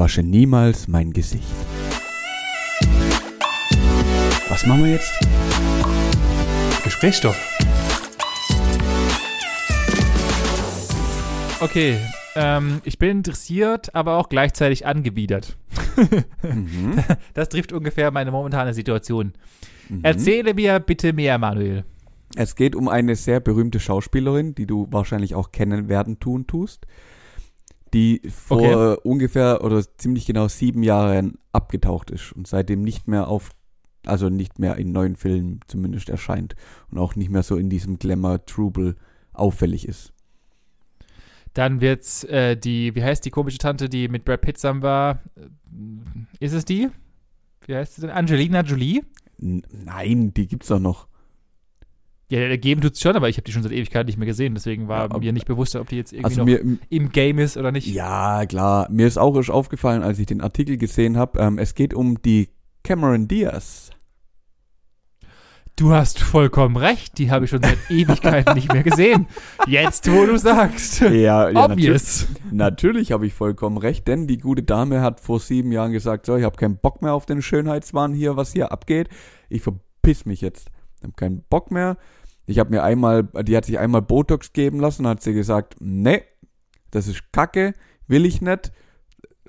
wasche niemals mein Gesicht. Was machen wir jetzt? Gesprächsstoff. Okay, ähm, ich bin interessiert, aber auch gleichzeitig angewidert. Mhm. Das trifft ungefähr meine momentane Situation. Mhm. Erzähle mir bitte mehr, Manuel. Es geht um eine sehr berühmte Schauspielerin, die du wahrscheinlich auch kennen werden tun tust, die vor Okay. ungefähr oder ziemlich genau sieben Jahren abgetaucht ist und seitdem nicht mehr auf, also nicht mehr in neuen Filmen zumindest erscheint und auch nicht mehr so in diesem Glamour-Trubel auffällig ist. Dann wird's äh, die, wie heißt die komische Tante, die mit Brad Pitt zusammen war? Äh, Ist es die? Wie heißt sie denn? Angelina Jolie? N nein, die gibt's doch noch. Ja, geben tut's schon, aber ich habe die schon seit Ewigkeit nicht mehr gesehen, deswegen war Ja, mir nicht bewusst, ob die jetzt irgendwie Also noch mir, im Game ist oder nicht. ja klar, mir ist auch erst aufgefallen, als ich den Artikel gesehen habe, ähm, es geht um die Cameron Diaz. Du hast vollkommen recht, die habe ich schon seit Ewigkeiten nicht mehr gesehen. Jetzt, wo du sagst. Ja, ja Obvious. Natürlich, natürlich habe ich vollkommen recht, denn die gute Dame hat vor sieben Jahren gesagt, so, ich habe keinen Bock mehr auf den Schönheitswahn hier, was hier abgeht. Ich verpiss mich jetzt. Ich habe keinen Bock mehr. Ich habe mir einmal, die hat sich einmal Botox geben lassen, hat sie gesagt, nee, das ist Kacke, will ich nicht,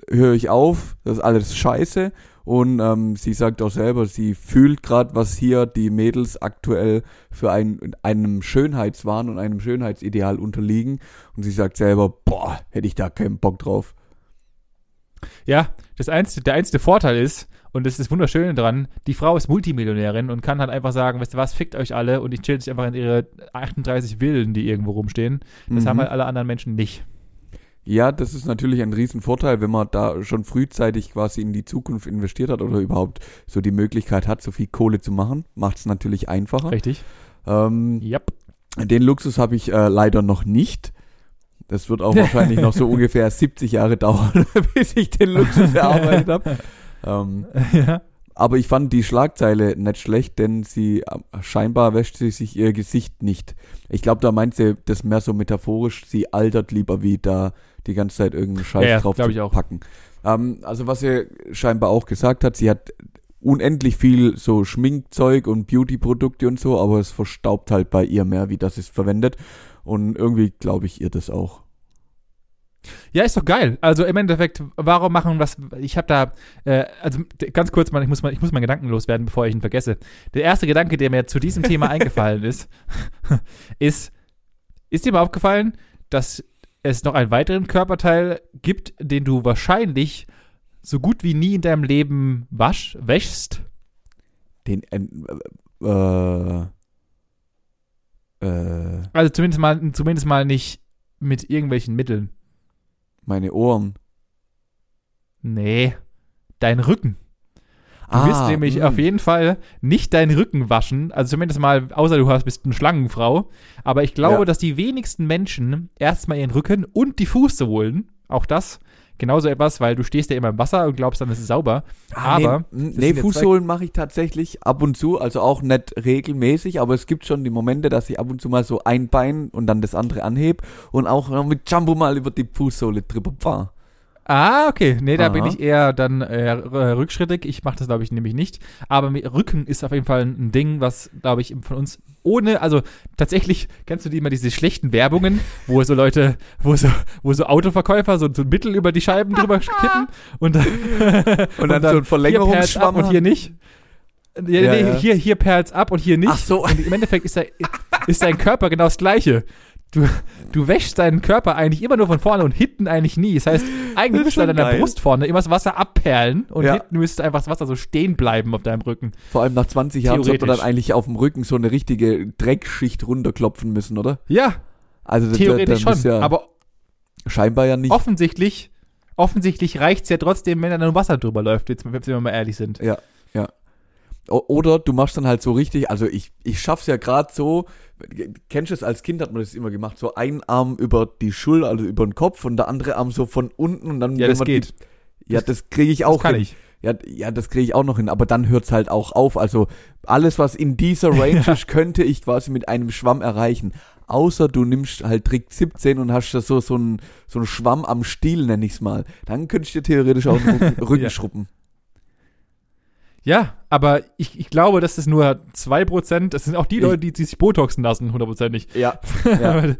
höre ich auf, das ist alles Scheiße. Und ähm, sie sagt auch selber, sie fühlt gerade, was hier die Mädels aktuell für ein, einem Schönheitswahn und einem Schönheitsideal unterliegen. Und sie sagt selber, boah, hätte ich da keinen Bock drauf. Ja, das einzige, der einzige Vorteil ist, und das ist das Wunderschöne dran, die Frau ist Multimillionärin und kann halt einfach sagen, weißt du was, fickt euch alle und ich chill sich einfach in ihre 38 Villen, die irgendwo rumstehen. Das Mhm. haben halt alle anderen Menschen nicht. Ja, das ist natürlich ein Riesenvorteil, wenn man da schon frühzeitig quasi in die Zukunft investiert hat oder überhaupt so die Möglichkeit hat, so viel Kohle zu machen. Macht es natürlich einfacher. Richtig? Ähm, Yep. Den Luxus habe ich äh, leider noch nicht. Das wird auch wahrscheinlich noch so ungefähr 70 Jahre dauern, bis ich den Luxus erarbeitet habe. Ähm, ja. aber ich fand die Schlagzeile nicht schlecht, denn sie äh, scheinbar wäscht sie sich ihr Gesicht nicht. Ich glaube, da meint sie das mehr so metaphorisch, sie altert lieber wie da die ganze Zeit irgendeinen Scheiß Ja, drauf zu ich auch. packen. Ähm, also was sie scheinbar auch gesagt hat, sie hat unendlich viel so Schminkzeug und Beauty-Produkte und so, aber es verstaubt halt bei ihr mehr, wie das es verwendet. Und irgendwie glaube ich ihr das auch. Ja, ist doch geil. Also im Endeffekt, warum machen was? Ich habe da, äh, also ganz kurz mal, ich muss mal, ich muss meinen Gedanken loswerden, bevor ich ihn vergesse. Der erste Gedanke, der mir zu diesem Thema eingefallen ist, ist, ist dir mal aufgefallen, dass es noch einen weiteren Körperteil gibt, den du wahrscheinlich so gut wie nie in deinem Leben wasch, wäschst? Den, äh, äh, äh, Also zumindest mal, zumindest mal nicht mit irgendwelchen Mitteln. meine Ohren. Nee, dein Rücken. Du Ah, wirst nämlich mh. auf jeden Fall nicht deinen Rücken waschen, also zumindest mal, außer du hast, bist eine Schlangenfrau. Aber ich glaube, Ja. dass die wenigsten Menschen erstmal ihren Rücken und die Fußsohlen, auch das, genauso etwas, weil du stehst ja immer im Wasser und glaubst dann, es ist sauber. Ah, aber nee, nee Fußsohlen mache ich tatsächlich ab und zu, also auch nicht regelmäßig, aber es gibt schon die Momente, dass ich ab und zu mal so ein Bein und dann das andere anhebe und auch mit Jumbo mal über die Fußsohle drüber fahre. Ah, okay. Nee, da Aha. bin ich eher dann äh, rückschrittig. Ich mache das, glaube ich, nämlich nicht. Aber mit Rücken ist auf jeden Fall ein Ding, was, glaube ich, von uns ohne, also tatsächlich, kennst du die immer diese schlechten Werbungen, wo so Leute, wo so, wo so Autoverkäufer so, so ein Mittel über die Scheiben drüber kippen und dann, Und dann so ein Verlängerungsschwamm und hier nicht. Ja, Ja, nee, ja. Hier, hier perlt's ab und hier nicht. Ach so. Und im Endeffekt ist, der, ist dein Körper genau das Gleiche. Du, du wäschst deinen Körper eigentlich immer nur von vorne und hinten eigentlich nie. Das heißt, eigentlich müsste an deiner geil. Brust vorne immer das Wasser abperlen und Ja. hinten müsste einfach das Wasser so stehen bleiben auf deinem Rücken. Vor allem nach 20 Jahren sollte man dann eigentlich auf dem Rücken so eine richtige Dreckschicht runterklopfen müssen, oder? Ja, Also da- theoretisch da muss schon. Ja Aber scheinbar ja nicht. offensichtlich, offensichtlich reicht's ja trotzdem, wenn da nur Wasser drüber läuft, jetzt, wenn wir mal ehrlich sind. Ja, ja. Oder du machst dann halt so richtig, also ich, ich schaff's ja gerade so, kennst du es, als Kind hat man das immer gemacht, so ein Arm über die Schulter, also über den Kopf und der andere Arm so von unten und dann, Ja, das man geht. Die, ja, das kriege ich auch das kann hin. ich. Ja, ja, das kriege ich auch noch hin, aber dann hört's halt auch auf. Also alles, was in dieser Range Ja. ist, könnte ich quasi mit einem Schwamm erreichen. außer du nimmst halt Trick 17 und hast da so, so einen so einen Schwamm am Stiel, nenn ich's mal. Dann könntest du dir theoretisch auch den Rücken, Rücken Ja. schruppen. Ja, aber ich, ich glaube, das ist nur 2%. Das sind auch die Leute, die, die sich Botoxen lassen, hundertprozentig. Ja. ja.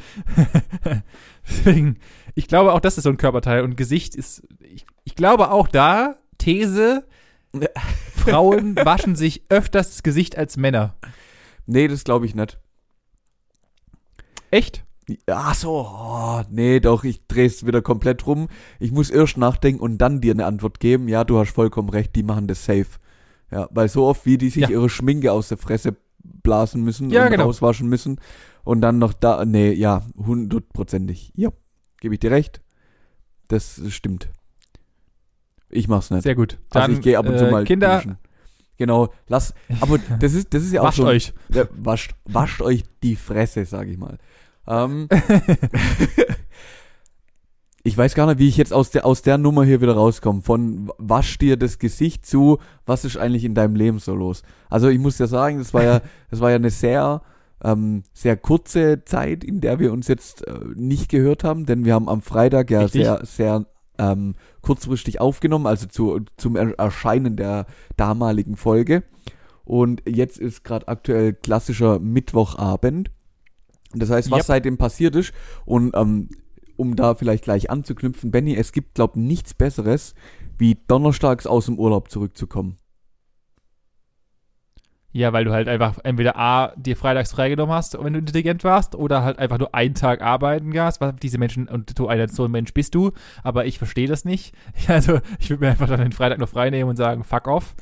Deswegen, ich glaube auch, das ist so ein Körperteil. Und Gesicht ist, ich, ich glaube auch da, These, Frauen waschen sich öfters das Gesicht als Männer. nee, das glaube ich nicht. Echt? Ach so, oh, nee, doch, ich dreh's wieder komplett rum. Ich muss erst nachdenken und dann dir eine Antwort geben. Ja, du hast vollkommen recht, die machen das safe. Ja, weil so oft, wie die sich Ja. ihre Schminke aus der Fresse blasen müssen Ja, und genau. rauswaschen müssen und dann noch da, nee, ja, hundertprozentig. Ja, gebe ich dir recht. Das stimmt. Ich mach's nicht. Sehr gut. also ich gehe ab und zu äh, mal Kinder, duschen. Genau, lass, aber das ist, das ist ja auch wascht so. euch. Ja, wascht, wascht euch die Fresse, sag ich mal. Ähm, ich weiß gar nicht, wie ich jetzt aus der, aus der Nummer hier wieder rauskomme. Von wasch dir das Gesicht zu, was ist eigentlich in deinem Leben so los? Also ich muss ja sagen, das war ja, das war ja eine sehr, ähm, sehr kurze Zeit, in der wir uns jetzt äh, nicht gehört haben, denn wir haben am Freitag ja Richtig. sehr, sehr ähm, kurzfristig aufgenommen, also zu, zum Er- Erscheinen der damaligen Folge. Und jetzt ist gerade aktuell klassischer Mittwochabend. Das heißt, was Yep. seitdem passiert ist und ähm, um da vielleicht gleich anzuknüpfen, Benny, es gibt, glaub nichts Besseres, wie donnerstags aus dem Urlaub zurückzukommen. Ja, weil du halt einfach entweder A, dir freitags freigenommen hast, wenn du intelligent warst, oder halt einfach nur einen Tag arbeiten gehst. Was diese Menschen, und du einer so ein Mensch bist du, aber ich verstehe das nicht. Also, ich würde mir einfach dann den Freitag noch frei nehmen und sagen, fuck off.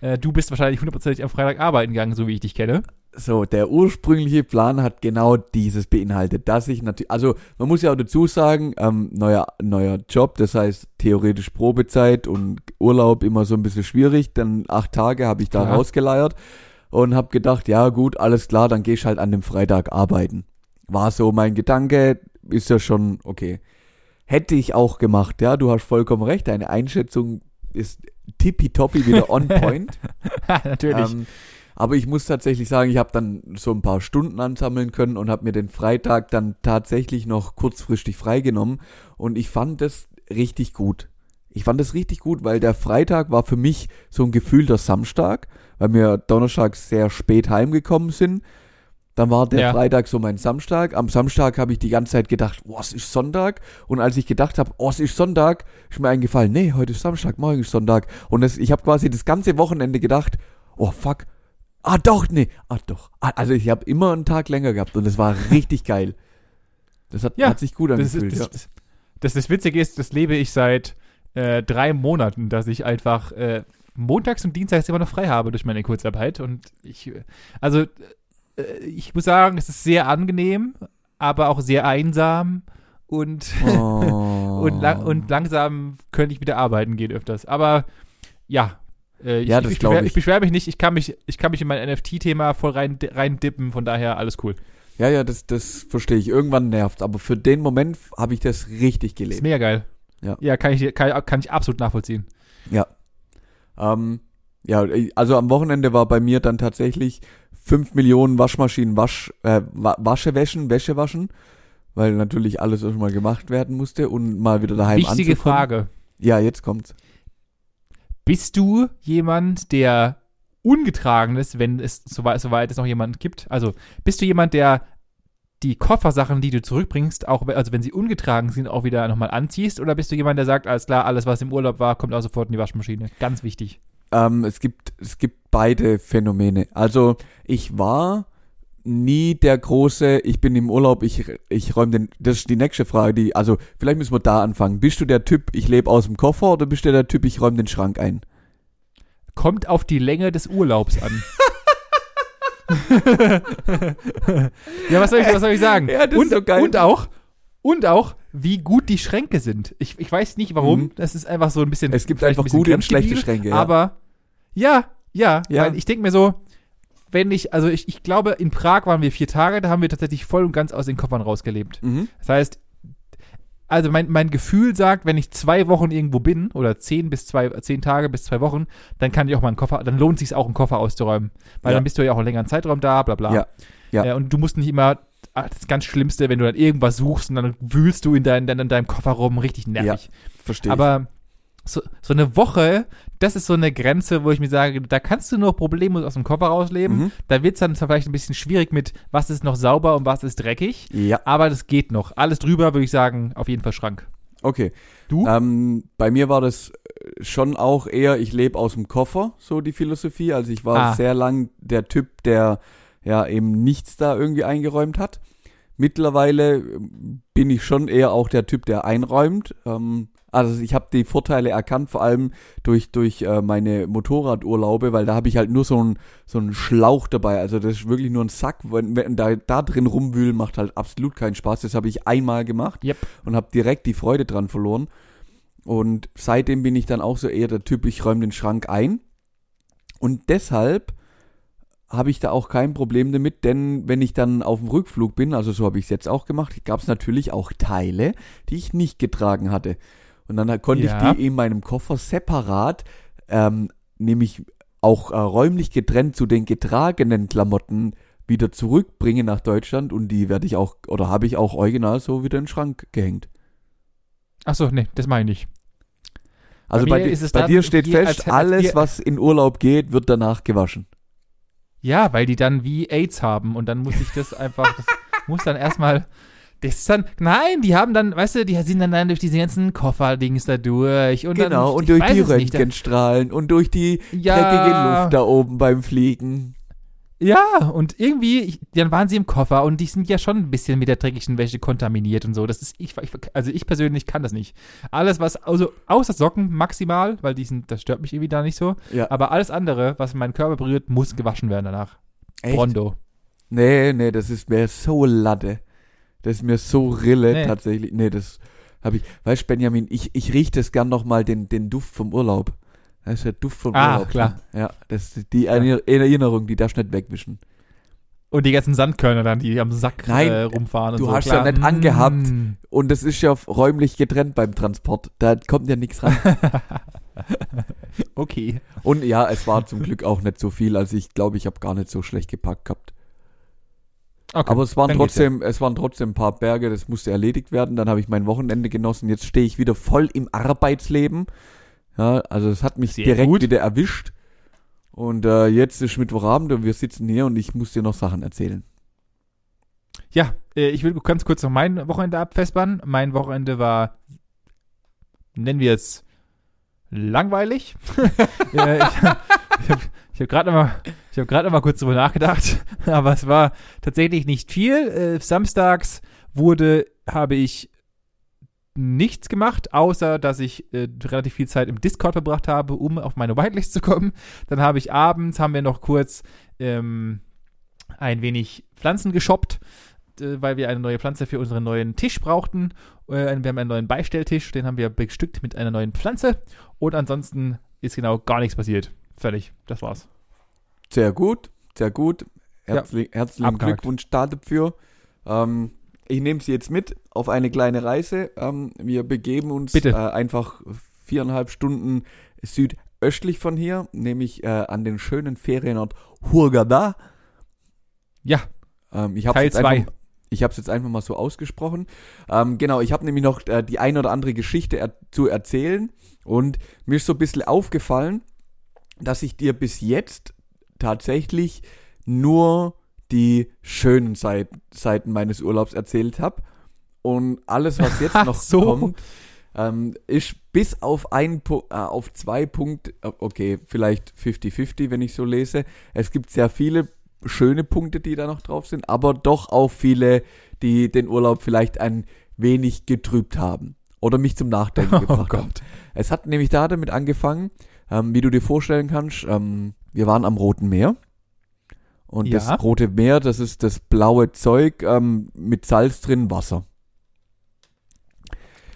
Äh, du bist wahrscheinlich hundertprozentig am Freitag arbeiten gegangen, so wie ich dich kenne. So, der ursprüngliche Plan hat genau dieses beinhaltet, dass ich natürlich, also man muss ja auch dazu sagen, ähm, neuer, neuer Job, das heißt theoretisch Probezeit und Urlaub immer so ein bisschen schwierig, dann acht Tage habe ich da Klar. rausgeleiert und habe gedacht, ja gut, alles klar, dann gehst halt an dem Freitag arbeiten. War so mein Gedanke, ist ja schon okay. Hätte ich auch gemacht, ja, du hast vollkommen recht, deine Einschätzung ist tippitoppi wieder on point. Natürlich. Ähm, aber ich muss tatsächlich sagen, ich habe dann so ein paar Stunden ansammeln können und habe mir den Freitag dann tatsächlich noch kurzfristig freigenommen. Und ich fand das richtig gut. Ich fand das richtig gut, weil der Freitag war für mich so ein gefühlter Samstag, weil wir donnerstags sehr spät heimgekommen sind. Dann war der Ja. Freitag so mein Samstag. Am Samstag habe ich die ganze Zeit gedacht, oh, es ist Sonntag. Und als ich gedacht habe, oh, es ist Sonntag, ist mir eingefallen, nee, heute ist Samstag, morgen ist Sonntag. Und das, ich habe quasi das ganze Wochenende gedacht, oh fuck, ah doch, nee, ah doch. Ah, Also ich habe immer einen Tag länger gehabt und es war richtig geil. Das hat, Ja, hat sich gut das, ist, angefühlt. das, ja. das, das, Witzige ist, das lebe ich seit äh, drei Monaten, dass ich einfach äh, montags und dienstags immer noch frei habe durch meine Kurzarbeit. Und ich, äh, also, äh, ich muss sagen, es ist sehr angenehm, aber auch sehr einsam und, Oh. und, lang, und langsam könnte ich wieder arbeiten gehen öfters. Aber ja. Äh, ich, Ja, das ich, beschwer, ich. ich beschwere mich nicht, ich kann mich, ich kann mich in mein NFT-Thema voll rein, rein dippen, von daher alles cool. Ja, ja, das, das verstehe ich. Irgendwann nervt aber für den Moment habe ich das richtig Ist gelebt. mega geil. Ja. Ja, kann ich, kann, kann ich absolut nachvollziehen. Ja. Ähm, ja, also am Wochenende war bei mir dann tatsächlich 5 Millionen Waschmaschinen Wasch, äh, Wa- Wasche wäschen, Wäsche waschen, weil natürlich alles erstmal gemacht werden musste und mal wieder daheim Wichtige anzukommen. Frage. Ja, jetzt kommt's. Bist du jemand, der ungetragen ist, wenn es soweit, soweit es noch jemanden gibt? Also bist du jemand, der die Koffersachen, die du zurückbringst, auch also wenn sie ungetragen sind, auch wieder nochmal anziehst? Oder bist du jemand, der sagt, alles klar, alles was im Urlaub war, kommt auch sofort in die Waschmaschine? Ganz wichtig. Ähm, es gibt, es gibt beide Phänomene. Also ich war nie der große, ich bin im Urlaub, ich, ich räume den, das ist die nächste Frage, die, also vielleicht müssen wir da anfangen. Bist du der Typ, ich lebe aus dem Koffer oder bist du der Typ, ich räume den Schrank ein? Kommt auf die Länge des Urlaubs an. ja, was soll ich, was soll ich sagen? Ja, und, so und auch, und auch, wie gut die Schränke sind. Ich, ich weiß nicht warum. Mhm. Das ist einfach so ein bisschen. Es gibt einfach ein gute und schlechte Schränke, ja. Aber ja, ja, Ja. Weil ich denke mir so, wenn ich, also ich, ich glaube, in Prag waren wir vier Tage, da haben wir tatsächlich voll und ganz aus den Koffern rausgelebt. Mhm. Das heißt, also mein, mein Gefühl sagt, wenn ich zwei Wochen irgendwo bin, oder zehn bis zwei, zehn Tage bis zwei Wochen, dann kann ich auch mal einen Koffer, dann lohnt sich auch, einen Koffer auszuräumen. Weil Ja. dann bist du ja auch einen längeren Zeitraum da, bla bla. Ja, ja. Äh, und du musst nicht immer ah, das ganz Schlimmste, wenn du dann irgendwas suchst und dann wühlst du in, dein, in deinem Koffer rum, richtig nervig. Verstehe. Aber so, so eine Woche, das ist so eine Grenze, wo ich mir sage, da kannst du nur problemlos aus dem Koffer rausleben. Mhm. Da wird es dann zwar vielleicht ein bisschen schwierig mit, was ist noch sauber und was ist dreckig. Ja, Aber das geht noch. Alles drüber würde ich sagen, auf jeden Fall Schrank. okay. Du? Ähm, bei mir war das äh, schon auch eher, ich lebe aus dem Koffer, so die Philosophie. Also ich war Ah. sehr lang der Typ, der ja eben nichts da irgendwie eingeräumt hat. Mittlerweile bin ich schon eher auch der Typ, der einräumt. Ähm, also ich habe die Vorteile erkannt, vor allem durch, durch äh, meine Motorradurlaube, weil da habe ich halt nur so einen so einen Schlauch dabei. Also das ist wirklich nur ein Sack. Wenn, wenn da, da drin rumwühlen, macht halt absolut keinen Spaß. Das habe ich einmal gemacht Yep. und habe direkt die Freude dran verloren. Und seitdem bin ich dann auch so eher der Typ, ich räume den Schrank ein. Und deshalb habe ich da auch kein Problem damit, denn wenn ich dann auf dem Rückflug bin, also so habe ich es jetzt auch gemacht, gab es natürlich auch Teile, die ich nicht getragen hatte. Und dann konnte Ja. ich die in meinem Koffer separat, ähm, nämlich auch äh, räumlich getrennt zu den getragenen Klamotten wieder zurückbringen nach Deutschland und die werde ich auch, oder habe ich auch original so wieder in den Schrank gehängt. Achso, nee, das meine ich nicht. Also Bei bei, bei dir steht fest, alles, was in Urlaub geht, wird danach gewaschen. Ja, weil die dann wie AIDS haben und dann muss ich das einfach, das muss dann erstmal, das ist dann, nein, die haben dann, weißt du, die sind dann, dann durch diese ganzen Kofferdings da durch und genau, dann, und durch die Röntgenstrahlen und durch die Ja. dreckige Luft da oben beim Fliegen. Ja, und irgendwie, ich, dann waren sie im Koffer und die sind ja schon ein bisschen mit der dreckigen Wäsche kontaminiert und so. Das ist, ich, ich also ich persönlich kann das nicht. Alles, was, also außer Socken maximal, weil die sind, das stört mich irgendwie da nicht so. Ja. Aber alles andere, was meinen Körper berührt, muss gewaschen werden danach. Echt? Rondo. Nee, nee, das ist mir so Latte. Das ist mir so Rille Nee. tatsächlich. Nee, das habe ich. Weißt du, Benjamin, ich, ich rieche das gern nochmal, den, den Duft vom Urlaub. Das ist der Duft vom Ah, Urlaub. klar. Ja, das ist die Erinner- Erinnerung, die darfst du nicht wegwischen. Und die ganzen Sandkörner dann, die am Sack Nein, äh, rumfahren und du so. hast klar. ja nicht angehabt. Mm. Und das ist ja räumlich getrennt beim Transport. Da kommt ja nichts ran. Okay. Und ja, es war zum Glück auch nicht so viel. Also ich glaube, ich habe gar nicht so schlecht gepackt gehabt. okay. Aber es waren trotzdem, es waren trotzdem ein paar Berge, das musste erledigt werden. Dann habe ich mein Wochenende genossen. Jetzt stehe ich wieder voll im Arbeitsleben. Ja, also es hat mich Sehr direkt gut. wieder erwischt. Und äh, jetzt ist Mittwochabend und wir sitzen hier und ich muss dir noch Sachen erzählen. Ja, äh, ich will ganz kurz noch mein Wochenende abfespern. Mein Wochenende war, nennen wir es, langweilig. ich habe ich hab gerade noch mal, ich hab grad noch mal kurz drüber nachgedacht, aber es war tatsächlich nicht viel. Äh, samstags wurde, habe ich nichts gemacht, außer dass ich äh, relativ viel Zeit im Discord verbracht habe, um auf meine Whitelist zu kommen. Dann habe ich abends, haben wir noch kurz ähm, ein wenig Pflanzen geshoppt, äh, weil wir eine neue Pflanze für unseren neuen Tisch brauchten. Äh, wir haben einen neuen Beistelltisch, den haben wir bestückt mit einer neuen Pflanze. Und ansonsten ist genau gar nichts passiert. Fertig, das war's. Sehr gut, sehr gut. Ja. Herzlich, herzlichen Abgehakt. Glückwunsch da dafür. Ähm, ich nehme Sie jetzt mit auf eine kleine Reise. Ähm, wir begeben uns Bitte. Äh, einfach viereinhalb Stunden südöstlich von hier, nämlich äh, an den schönen Ferienort Hurghada. Ja, Ähm, ich habe Teil jetzt zwei. einfach, ich habe es jetzt einfach mal so ausgesprochen. Ähm, genau, ich habe nämlich noch äh, die ein oder andere Geschichte er zu erzählen und mir ist so ein bisschen aufgefallen, dass ich dir bis jetzt tatsächlich nur die schönen Seit Seiten meines Urlaubs erzählt habe und alles, was jetzt noch So. kommt, ähm, ist bis auf ein äh, auf zwei Punkte, äh, okay, vielleicht 50-50, wenn ich so lese. Es gibt sehr viele schöne Punkte, die da noch drauf sind, aber doch auch viele, die den Urlaub vielleicht ein wenig getrübt haben oder mich zum Nachdenken Oh gebracht Gott. haben. Es hat nämlich da damit angefangen, ähm, wie du dir vorstellen kannst, ähm, wir waren am Roten Meer. Und Ja. das Rote Meer, das ist das blaue Zeug ähm, mit Salz drin, Wasser.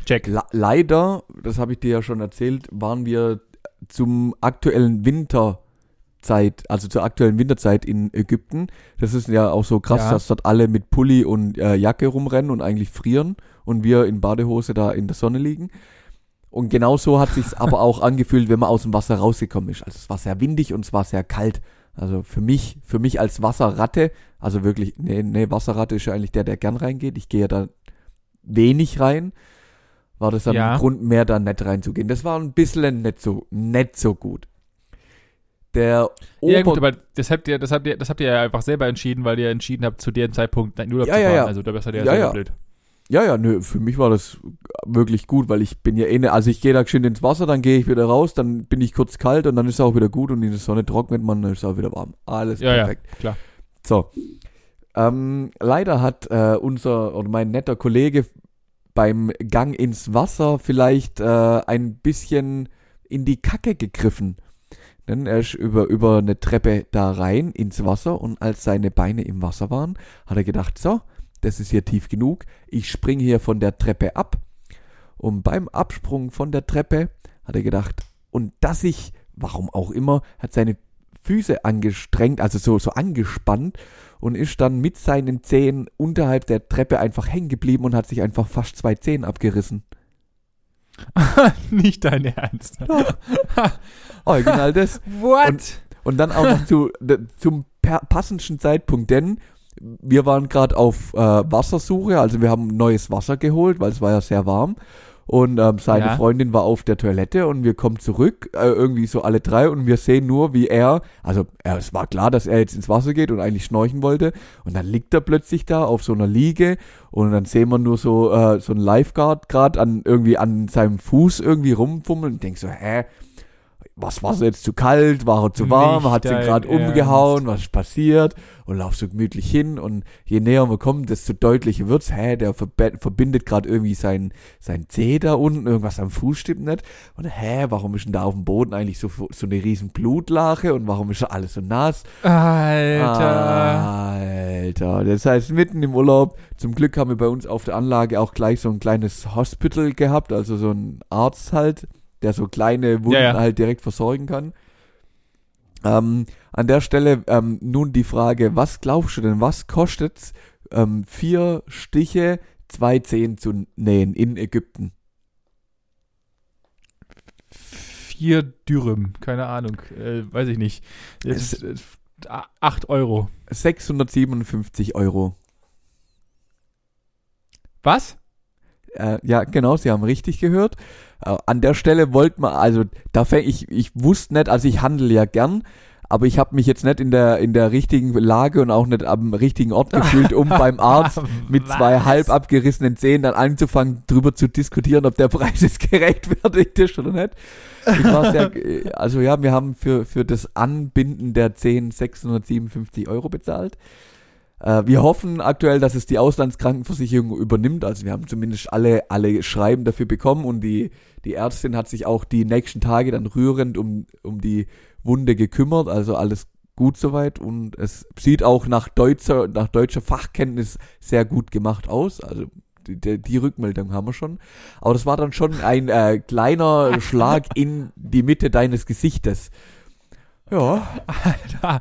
check. Le leider, das habe ich dir ja schon erzählt, waren wir zum aktuellen Winterzeit, also zur aktuellen Winterzeit in Ägypten. Das ist ja auch so krass, Ja. dass dort alle mit Pulli und äh, Jacke rumrennen und eigentlich frieren und wir in Badehose da in der Sonne liegen. Und genau so hat sich's aber auch angefühlt, wenn man aus dem Wasser rausgekommen ist. Also es war sehr windig und es war sehr kalt. Also für mich, für mich als Wasserratte, also wirklich, nee, nee, Wasserratte ist ja eigentlich der, der gern reingeht. Ich gehe ja da wenig rein. War das dann Ja. ein Grund mehr, da nicht reinzugehen. Das war ein bisschen nicht so, nicht so gut. Der Ja, gut, Ober aber das habt ihr, das habt ihr, das habt ihr ja einfach selber entschieden, weil ihr entschieden habt, zu dem Zeitpunkt in den Urlaub Ja, zu ja, fahren. ja. Also da bist du ja, Ja, ja. blöd. Ja, ja, nö, für mich war das wirklich gut, weil ich bin ja eh ne, also ich gehe da schön ins Wasser, dann gehe ich wieder raus, dann bin ich kurz kalt und dann ist es auch wieder gut und in der Sonne trocknet man, dann ist es auch wieder warm. Alles Ja, ja, perfekt. klar. So. Ähm, leider hat äh, unser oder mein netter Kollege beim Gang ins Wasser vielleicht äh, ein bisschen in die Kacke gegriffen. Denn er ist über, über eine Treppe da rein ins Wasser und als seine Beine im Wasser waren, hat er gedacht, so, das ist hier tief genug, ich springe hier von der Treppe ab. Und beim Absprung von der Treppe hat er gedacht, und dass ich, warum auch immer, hat seine Füße angestrengt, also so, so angespannt und ist dann mit seinen Zehen unterhalb der Treppe einfach hängen geblieben und hat sich einfach fast zwei Zehen abgerissen. Nicht dein Ernst. Original das. What? Und dann auch noch zu, zum passenden Zeitpunkt, denn wir waren gerade auf äh, Wassersuche, also wir haben neues Wasser geholt, weil es war ja sehr warm. Und ähm, seine Ja. Freundin war auf der Toilette und wir kommen zurück, äh, irgendwie so alle drei und wir sehen nur, wie er, also er, es war klar, dass er jetzt ins Wasser geht und eigentlich schnorchen wollte und dann liegt er plötzlich da auf so einer Liege und dann sehen wir nur so äh, so ein Lifeguard gerade an irgendwie an seinem Fuß irgendwie rumfummeln und denk so, hä, was war jetzt zu kalt, war er zu warm, Nicht hat sie gerade umgehauen, was ist passiert? Und lauf so gemütlich hin? Und je näher wir kommen, desto deutlicher wird's, hä, der verbindet gerade irgendwie sein, sein Zeh da unten, irgendwas am Fuß stimmt nicht. Und hä, warum ist denn da auf dem Boden eigentlich so, so eine riesen Blutlache? Und warum ist da alles so nass? Alter. Alter, das heißt mitten im Urlaub, zum Glück haben wir bei uns auf der Anlage auch gleich so ein kleines Hospital gehabt, also so ein Arzt halt, der so kleine Wunden Ja, ja. halt direkt versorgen kann. Ähm, an der Stelle ähm, nun die Frage, was glaubst du denn, was kostet's, ähm, vier Stiche, zwei Zehen zu nähen in Ägypten? Vier Dürüm, keine Ahnung, äh, weiß ich nicht. Jetzt, äh, a- acht Euro. 657 Euro. Was? Äh, ja, genau, Sie haben richtig gehört. Äh, an der Stelle wollte man, also da fäng ich, ich wusste nicht, also ich handle ja gern, aber ich habe mich jetzt nicht in der in der richtigen Lage und auch nicht am richtigen Ort gefühlt, um beim Arzt mit zwei halb abgerissenen Zähnen dann anzufangen, drüber zu diskutieren, ob der Preis jetzt gerechtfertigt ist oder nicht. Ich war sehr, äh, also ja, wir haben für, für das Anbinden der Zehen 657 Euro bezahlt. Äh, wir hoffen aktuell, dass es die Auslandskrankenversicherung übernimmt. Also wir haben zumindest alle, alle Schreiben dafür bekommen und die, die Ärztin hat sich auch die nächsten Tage dann rührend um, um die Wunde gekümmert. Also alles gut soweit und es sieht auch nach deutscher, nach deutscher Fachkenntnis sehr gut gemacht aus. Also die, die, die Rückmeldung haben wir schon. Aber das war dann schon ein äh, kleiner Schlag in die Mitte deines Gesichtes. Ja, Alter.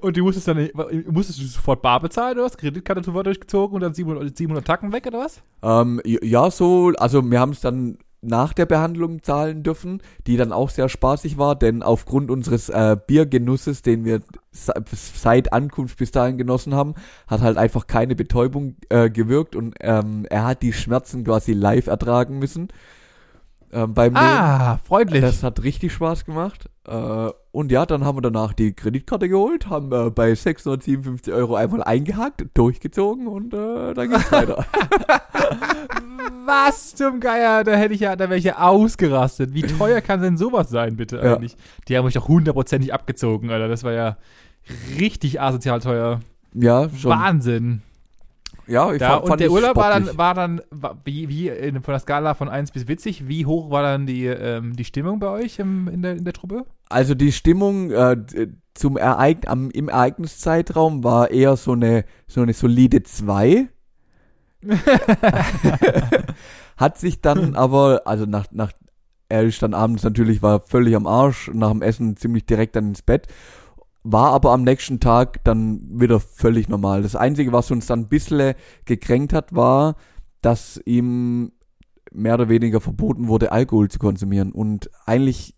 Und du musstest dann, musstest du sofort bar bezahlen oder was? Kreditkarte sofort durchgezogen und dann 700, 700 Tacken weg oder was? Ähm, ja, so, also wir haben es dann nach der Behandlung zahlen dürfen, die dann auch sehr spaßig war, denn aufgrund unseres äh, Biergenusses, den wir se- seit Ankunft bis dahin genossen haben, hat halt einfach keine Betäubung äh, gewirkt und ähm, er hat die Schmerzen quasi live ertragen müssen. Ähm, beim. Ah, freundlich. Das hat richtig Spaß gemacht. Äh, und ja, dann haben wir danach die Kreditkarte geholt, haben äh, bei 657 Euro einmal eingehakt, durchgezogen und äh, dann ging's weiter. Was zum Geier? Da hätte ich ja, da wäre ich ja ausgerastet. Wie teuer kann denn sowas sein, bitte Ja. eigentlich? Die haben mich doch hundertprozentig abgezogen, Alter. Das war ja richtig asozial teuer. Ja, schon. Wahnsinn. Ja, ich Da, fand, und der Urlaub war dann, sportlich. war dann, war, wie, wie in, von der Skala von 1 bis witzig, wie hoch war dann die, ähm, die Stimmung bei euch im, in, der, in der Truppe? Also die Stimmung äh, zum Ereign am, im Ereigniszeitraum war eher so eine so eine solide 2. Hat sich dann aber, also nach, nach er ist dann abends natürlich, war völlig am Arsch, nach dem Essen ziemlich direkt dann ins Bett, war aber am nächsten Tag dann wieder völlig normal. Das Einzige, was uns dann ein bisschen gekränkt hat, war, dass ihm mehr oder weniger verboten wurde, Alkohol zu konsumieren. Und eigentlich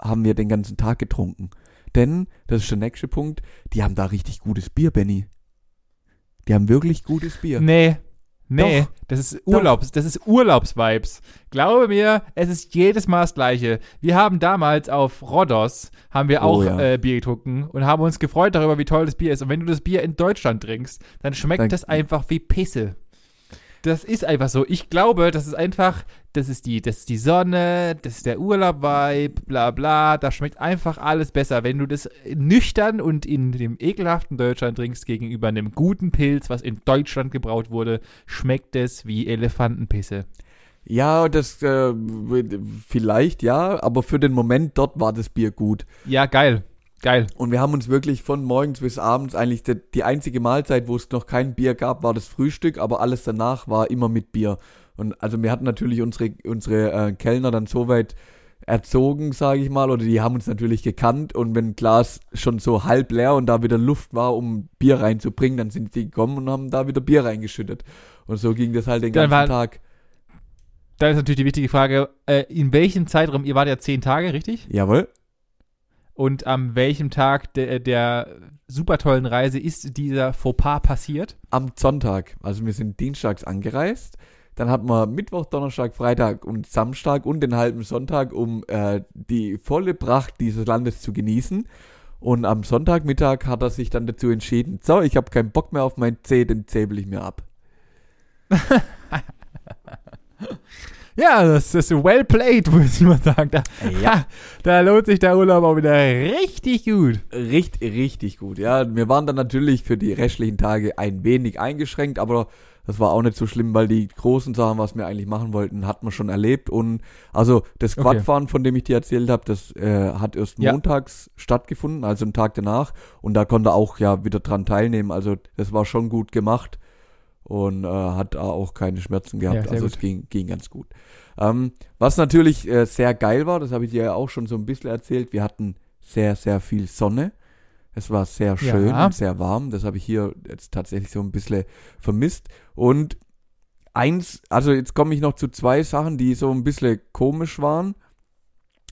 haben wir den ganzen Tag getrunken. Denn, das ist der nächste Punkt, die haben da richtig gutes Bier, Benny. Die haben wirklich gutes Bier. Nee. Nee, Doch. das ist Urlaubs, das ist Urlaubsvibes. Glaube mir, es ist jedes Mal das Gleiche. Wir haben damals auf Rhodos, haben wir Oh auch ja. äh, Bier getrunken und haben uns gefreut darüber, wie toll das Bier ist. Und wenn du das Bier in Deutschland trinkst, dann schmeckt Dann- das einfach wie Pisse. Das ist einfach so. Ich glaube, das ist einfach, das ist die, das ist die Sonne, das ist der Urlaub-Vibe, bla bla. Da schmeckt einfach alles besser. Wenn du das nüchtern und in dem ekelhaften Deutschland trinkst gegenüber einem guten Pilz, was in Deutschland gebraut wurde, schmeckt es wie Elefantenpisse. Ja, das äh, vielleicht ja, aber für den Moment dort war das Bier gut. Ja, geil. Geil. Und wir haben uns wirklich von morgens bis abends eigentlich die, die einzige Mahlzeit, wo es noch kein Bier gab, war das Frühstück, aber alles danach war immer mit Bier. Und also wir hatten natürlich unsere unsere äh, Kellner dann so weit erzogen, sage ich mal, oder die haben uns natürlich gekannt und wenn Glas schon so halb leer und da wieder Luft war, um Bier reinzubringen, dann sind die gekommen und haben da wieder Bier reingeschüttet. Und so ging das halt den ganzen war- Tag. Dann ist natürlich die wichtige Frage, äh, in welchem Zeitraum, ihr wart ja zehn Tage, richtig? Jawohl. Und an welchem Tag der, der super tollen Reise ist dieser Fauxpas passiert? am Sonntag. Also wir sind dienstags angereist. Dann hatten wir Mittwoch, Donnerstag, Freitag und Samstag und den halben Sonntag, um äh, die volle Pracht dieses Landes zu genießen. Und am Sonntagmittag hat er sich dann dazu entschieden, so, ich habe keinen Bock mehr auf mein C, den säbel ich mir ab. Ja, das ist well played, muss ich mal sagen. Da, Ja. da lohnt sich der Urlaub auch wieder richtig gut. Richtig, richtig gut. Ja, wir waren dann natürlich für die restlichen Tage ein wenig eingeschränkt, aber das war auch nicht so schlimm, weil die großen Sachen, was wir eigentlich machen wollten, hat man schon erlebt. Und also das Okay. Quadfahren, von dem ich dir erzählt habe, das äh, hat erst Ja. montags stattgefunden, also einen Tag danach. Und da konnte er auch ja wieder dran teilnehmen. Also das war schon gut gemacht und äh, hat auch keine Schmerzen gehabt. Ja, also gut. es ging, ging ganz gut. Ähm, was natürlich äh, sehr geil war, das habe ich dir ja auch schon so ein bisschen erzählt, wir hatten sehr, sehr viel Sonne. Es war sehr schön Ja. und sehr warm. Das habe ich hier jetzt tatsächlich so ein bisschen vermisst. Und eins, also jetzt komme ich noch zu zwei Sachen, die so ein bisschen komisch waren.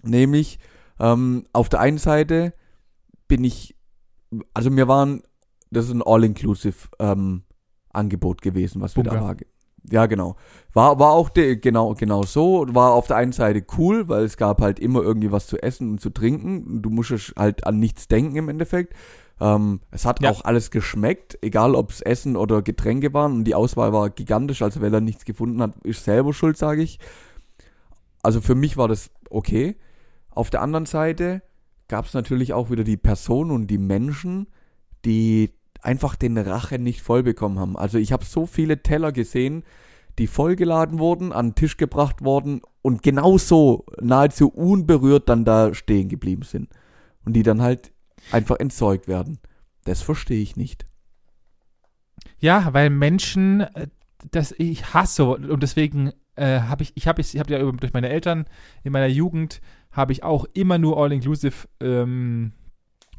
Nämlich, ähm, auf der einen Seite bin ich, also wir waren, das ist ein All-Inclusive ähm, Angebot gewesen, was wir da Bunker. war. Ja, genau. War, war auch de, genau, genau so. War auf der einen Seite cool, weil es gab halt immer irgendwie was zu essen und zu trinken. Du musstest halt an nichts denken im Endeffekt. Ähm, es hat Ja. auch alles geschmeckt, egal ob es Essen oder Getränke waren. Und die Auswahl war gigantisch. Also wer da nichts gefunden hat, ist selber schuld, sage ich. Also für mich war das okay. Auf der anderen Seite gab es natürlich auch wieder die Personen und die Menschen, die einfach den Rachen nicht voll bekommen haben. Also ich habe so viele Teller gesehen, die vollgeladen wurden, an den Tisch gebracht worden und genauso nahezu unberührt dann da stehen geblieben sind. Und die dann halt einfach entsorgt werden. Das verstehe ich nicht. Ja, weil Menschen, äh, das ich hasse und deswegen äh, habe ich, ich habe ich habe ja durch meine Eltern in meiner Jugend habe ich auch immer nur All-Inclusive ähm,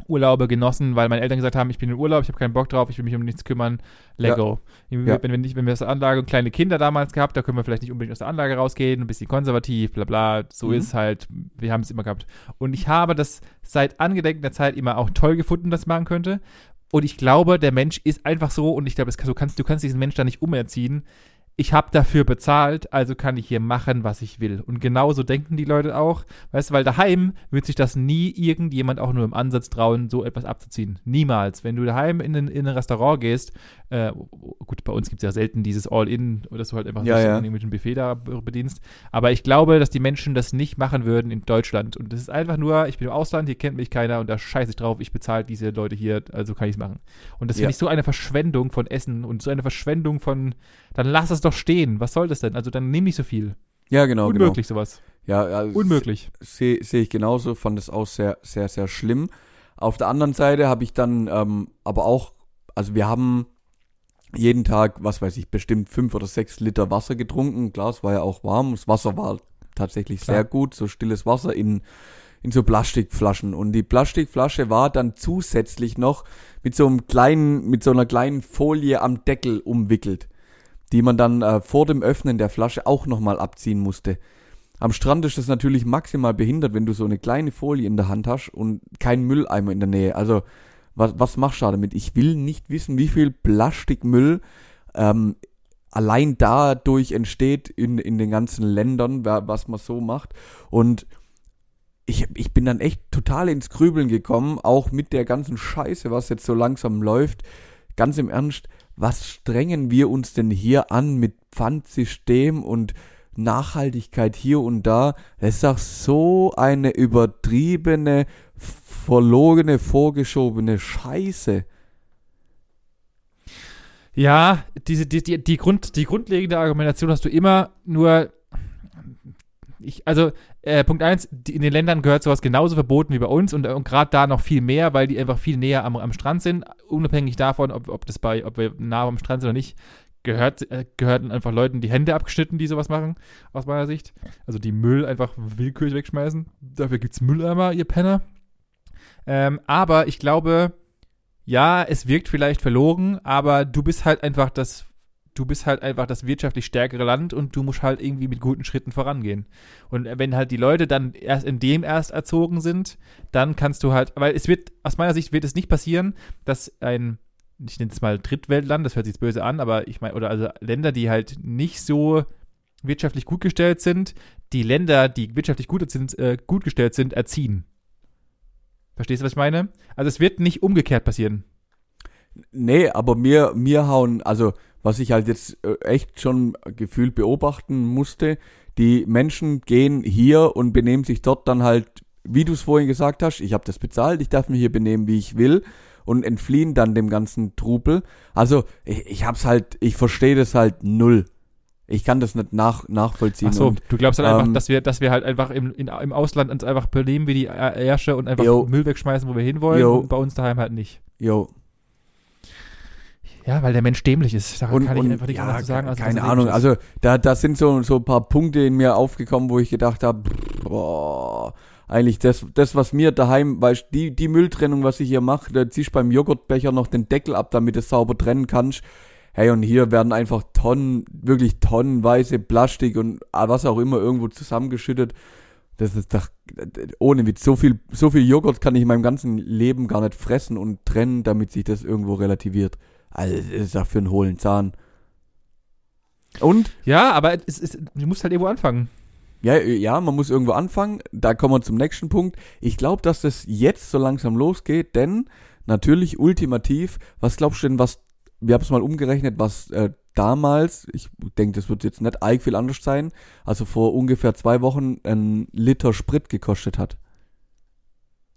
Urlaube genossen, weil meine Eltern gesagt haben, ich bin in Urlaub, ich habe keinen Bock drauf, ich will mich um nichts kümmern, Lego. Wenn, Ja. wenn, wir nicht, wenn wir aus der Anlage und kleine Kinder damals gehabt, da können wir vielleicht nicht unbedingt aus der Anlage rausgehen, ein bisschen konservativ, bla bla, so Mhm. ist es halt, wir haben es immer gehabt. Und ich habe das seit angedenken der Zeit immer auch toll gefunden, dass ich machen könnte. Und ich glaube, der Mensch ist einfach so, und ich glaube, kann- du kannst, du kannst diesen Mensch da nicht umerziehen. Ich habe dafür bezahlt, also kann ich hier machen, was ich will. Und genauso denken die Leute auch. Weißt du, weil daheim wird sich das nie irgendjemand auch nur im Ansatz trauen, so etwas abzuziehen. Niemals. Wenn du daheim in ein, in ein Restaurant gehst, äh, gut, bei uns gibt es ja selten dieses All-In, dass du halt einfach Ja, ja. mit dem Buffet da bedienst. Aber ich glaube, dass die Menschen das nicht machen würden in Deutschland. Und das ist einfach nur, ich bin im Ausland, hier kennt mich keiner und da scheiße ich drauf, ich bezahle diese Leute hier, also kann ich es machen. Und das Ja. finde ich so eine Verschwendung von Essen und so eine Verschwendung von, dann lass es doch stehen. Was soll das denn? Also dann nimm nicht so viel. Ja, genau. Unmöglich sowas. Genau. Ja, ja, Unmöglich. Sehe seh ich genauso, fand es auch sehr, sehr, sehr schlimm. Auf der anderen Seite habe ich dann ähm, aber auch, also wir haben jeden Tag, was weiß ich, bestimmt fünf oder sechs Liter Wasser getrunken. Klar, es war ja auch warm. Das Wasser war tatsächlich Klar. sehr gut, so stilles Wasser in, in so Plastikflaschen. Und die Plastikflasche war dann zusätzlich noch mit so einem kleinen, mit so einer kleinen Folie am Deckel umwickelt, die man dann äh, vor dem Öffnen der Flasche auch nochmal abziehen musste. Am Strand ist das natürlich maximal behindert, wenn du so eine kleine Folie in der Hand hast und kein Mülleimer in der Nähe. Also, was, was machst du da damit? Ich will nicht wissen, wie viel Plastikmüll ähm, allein dadurch entsteht in, in den ganzen Ländern, was man so macht. Und ich, ich bin dann echt total ins Grübeln gekommen, auch mit der ganzen Scheiße, was jetzt so langsam läuft. Ganz im Ernst, was strengen wir uns denn hier an mit Pfandsystem und Nachhaltigkeit hier und da? Das ist doch so eine übertriebene, verlogene, vorgeschobene Scheiße. Ja, diese, die, die, die, Grund, die grundlegende Argumentation hast du immer, nur ich, also äh, Punkt eins, in den Ländern gehört sowas genauso verboten wie bei uns und, und gerade da noch viel mehr, weil die einfach viel näher am, am Strand sind, unabhängig davon, ob, ob das bei, ob wir nah am Strand sind oder nicht, gehört, äh, gehörten einfach Leuten die Hände abgeschnitten, die sowas machen, aus meiner Sicht. Also die Müll einfach willkürlich wegschmeißen. Dafür gibt es Mülleimer, ihr Penner. Ähm, aber ich glaube, ja, es wirkt vielleicht verlogen, aber du bist halt einfach das, du bist halt einfach das wirtschaftlich stärkere Land und du musst halt irgendwie mit guten Schritten vorangehen. Und wenn halt die Leute dann erst in dem erst erzogen sind, dann kannst du halt, weil es wird, aus meiner Sicht wird es nicht passieren, dass ein, ich nenne es mal Drittweltland, das hört sich jetzt böse an, aber ich meine, oder also Länder, die halt nicht so wirtschaftlich gut gestellt sind, die Länder, die wirtschaftlich gut, sind, äh, gut gestellt sind, erziehen. Verstehst du, was ich meine? Also es wird nicht umgekehrt passieren. Nee, aber mir, mir hauen, also was ich halt jetzt äh, echt schon gefühlt beobachten musste, die Menschen gehen hier und benehmen sich dort dann halt, wie du es vorhin gesagt hast, ich habe das bezahlt, ich darf mich hier benehmen, wie ich will und entfliehen dann dem ganzen Trubel. Also ich, ich hab's halt, ich verstehe das halt null. Ich kann das nicht nach, nachvollziehen. Ach so, und, du glaubst halt ähm, einfach, dass wir, dass wir halt einfach im, in, im Ausland uns einfach benehmen wie die Ärsche und einfach yo. Müll wegschmeißen, wo wir hinwollen yo. und bei uns daheim halt nicht. Jo. Ja, weil der Mensch dämlich ist. Da und, kann ich und, einfach nicht ja, anders sagen. Als keine Ahnung. Also da, da sind so, so ein paar Punkte in mir aufgekommen, wo ich gedacht habe, boah, eigentlich das, das, was mir daheim, weißt die, die Mülltrennung, was ich hier mache, da ziehst beim Joghurtbecher noch den Deckel ab, damit du es sauber trennen kannst. Hey, und hier werden einfach Tonnen, wirklich tonnenweise Plastik und was auch immer irgendwo zusammengeschüttet. Das ist doch, ohne Witz, so viel, so viel Joghurt kann ich in meinem ganzen Leben gar nicht fressen und trennen, damit sich das irgendwo relativiert. Also, das ist doch für einen hohlen Zahn. Und? Ja, aber es ist, du musst halt irgendwo anfangen. Ja, ja, man muss irgendwo anfangen. Da kommen wir zum nächsten Punkt. Ich glaube, dass das jetzt so langsam losgeht, denn natürlich ultimativ, was glaubst du denn, was wir haben es mal umgerechnet, was äh, damals, ich denke, das wird jetzt nicht arg viel anders sein, also vor ungefähr zwei Wochen ein Liter Sprit gekostet hat.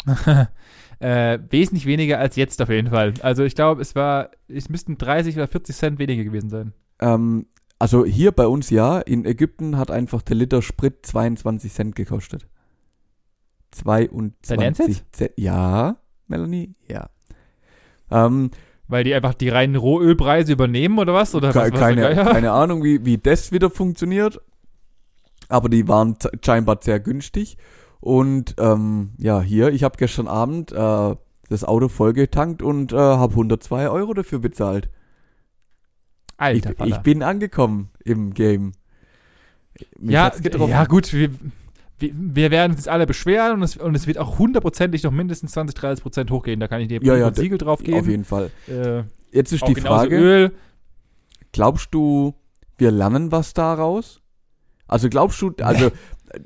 äh, wesentlich weniger als jetzt auf jeden Fall. Also ich glaube, es war, es müssten 30 oder 40 Cent weniger gewesen sein. Ähm, also hier bei uns ja, in Ägypten hat einfach der Liter Sprit 22 Cent gekostet. 22 Cent. Ja, Melanie? Ja. Ähm, weil die einfach die reinen Rohölpreise übernehmen oder was? Oder was, was keine, keine Ahnung, wie, wie das wieder funktioniert. Aber die waren scheinbar sehr günstig. Und ähm, ja, hier, ich habe gestern Abend äh, das Auto vollgetankt und äh, habe 102 Euro dafür bezahlt. Alter, ich, ich bin angekommen im Game. Mich ja, ja, gut, wir, wir werden uns alle beschweren und es, und es wird auch hundertprozentig noch mindestens 20, 30 Prozent hochgehen. Da kann ich dir ja, ja, Siegel drauf geben. Auf jeden Fall. Äh, Jetzt ist die Frage, Öl. glaubst du, wir lernen was daraus? Also glaubst du, also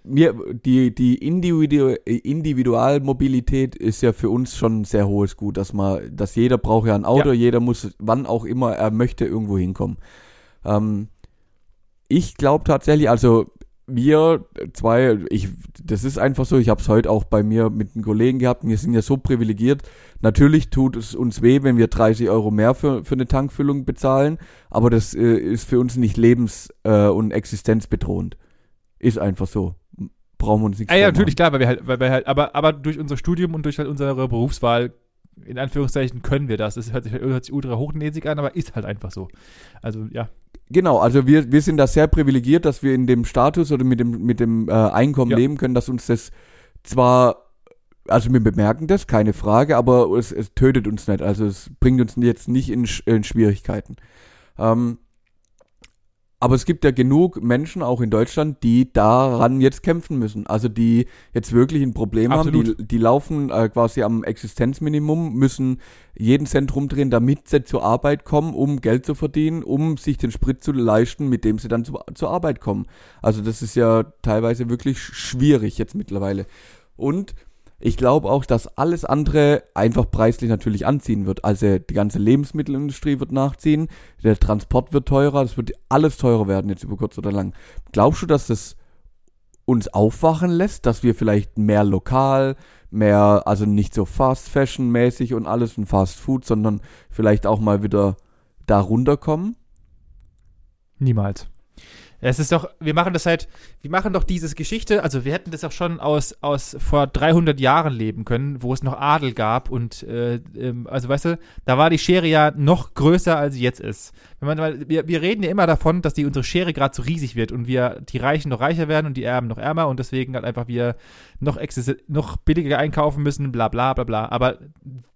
mir, die, die Individu Individualmobilität ist ja für uns schon ein sehr hohes Gut, dass man, dass jeder braucht ja ein Auto, ja. jeder muss, wann auch immer er möchte, irgendwo hinkommen. Ähm, ich glaube tatsächlich, also wir zwei, ich, das ist einfach so, ich habe es heute auch bei mir mit einem Kollegen gehabt, wir sind ja so privilegiert. Natürlich tut es uns weh, wenn wir 30 Euro mehr für, für eine Tankfüllung bezahlen, aber das äh, ist für uns nicht lebens- äh, und existenzbedrohend. Ist einfach so. Brauchen wir uns nichts ah, Ja, natürlich, klar, weil wir halt, weil wir halt, aber, aber durch unser Studium und durch halt unsere Berufswahl in Anführungszeichen können wir das. Das hört sich, hört sich ultra hochnäsig an, aber ist halt einfach so. Also, ja. Genau, also wir, wir sind da sehr privilegiert, dass wir in dem Status oder mit dem, mit dem äh, Einkommen ja. leben können, dass uns das zwar, also wir bemerken das, keine Frage, aber es, es tötet uns nicht. Also es bringt uns jetzt nicht in, in Schwierigkeiten. Ähm, aber es gibt ja genug Menschen, auch in Deutschland, die daran jetzt kämpfen müssen. Also die jetzt wirklich ein Problem Absolut. haben. Die, die laufen äh, quasi am Existenzminimum, müssen jeden Cent rumdrehen, damit sie zur Arbeit kommen, um Geld zu verdienen, um sich den Sprit zu leisten, mit dem sie dann zu, zur Arbeit kommen. Also das ist ja teilweise wirklich schwierig jetzt mittlerweile. Und ich glaube auch, dass alles andere einfach preislich natürlich anziehen wird. Also die ganze Lebensmittelindustrie wird nachziehen, der Transport wird teurer, es wird alles teurer werden jetzt über kurz oder lang. Glaubst du, dass das uns aufwachen lässt, dass wir vielleicht mehr lokal, mehr, also nicht so Fast Fashion mäßig und alles und Fast Food, sondern vielleicht auch mal wieder da runterkommen? Niemals. Es ist doch, wir machen das halt, wir machen doch dieses Geschichte, also wir hätten das auch schon aus, aus vor 300 Jahren leben können, wo es noch Adel gab und, äh, ähm, also weißt du, da war die Schere ja noch größer, als sie jetzt ist. Wenn man, wir, wir reden ja immer davon, dass die unsere Schere gerade so riesig wird und wir, die Reichen noch reicher werden und die Erben noch ärmer und deswegen halt einfach wir noch, noch billiger einkaufen müssen, bla bla bla bla. Aber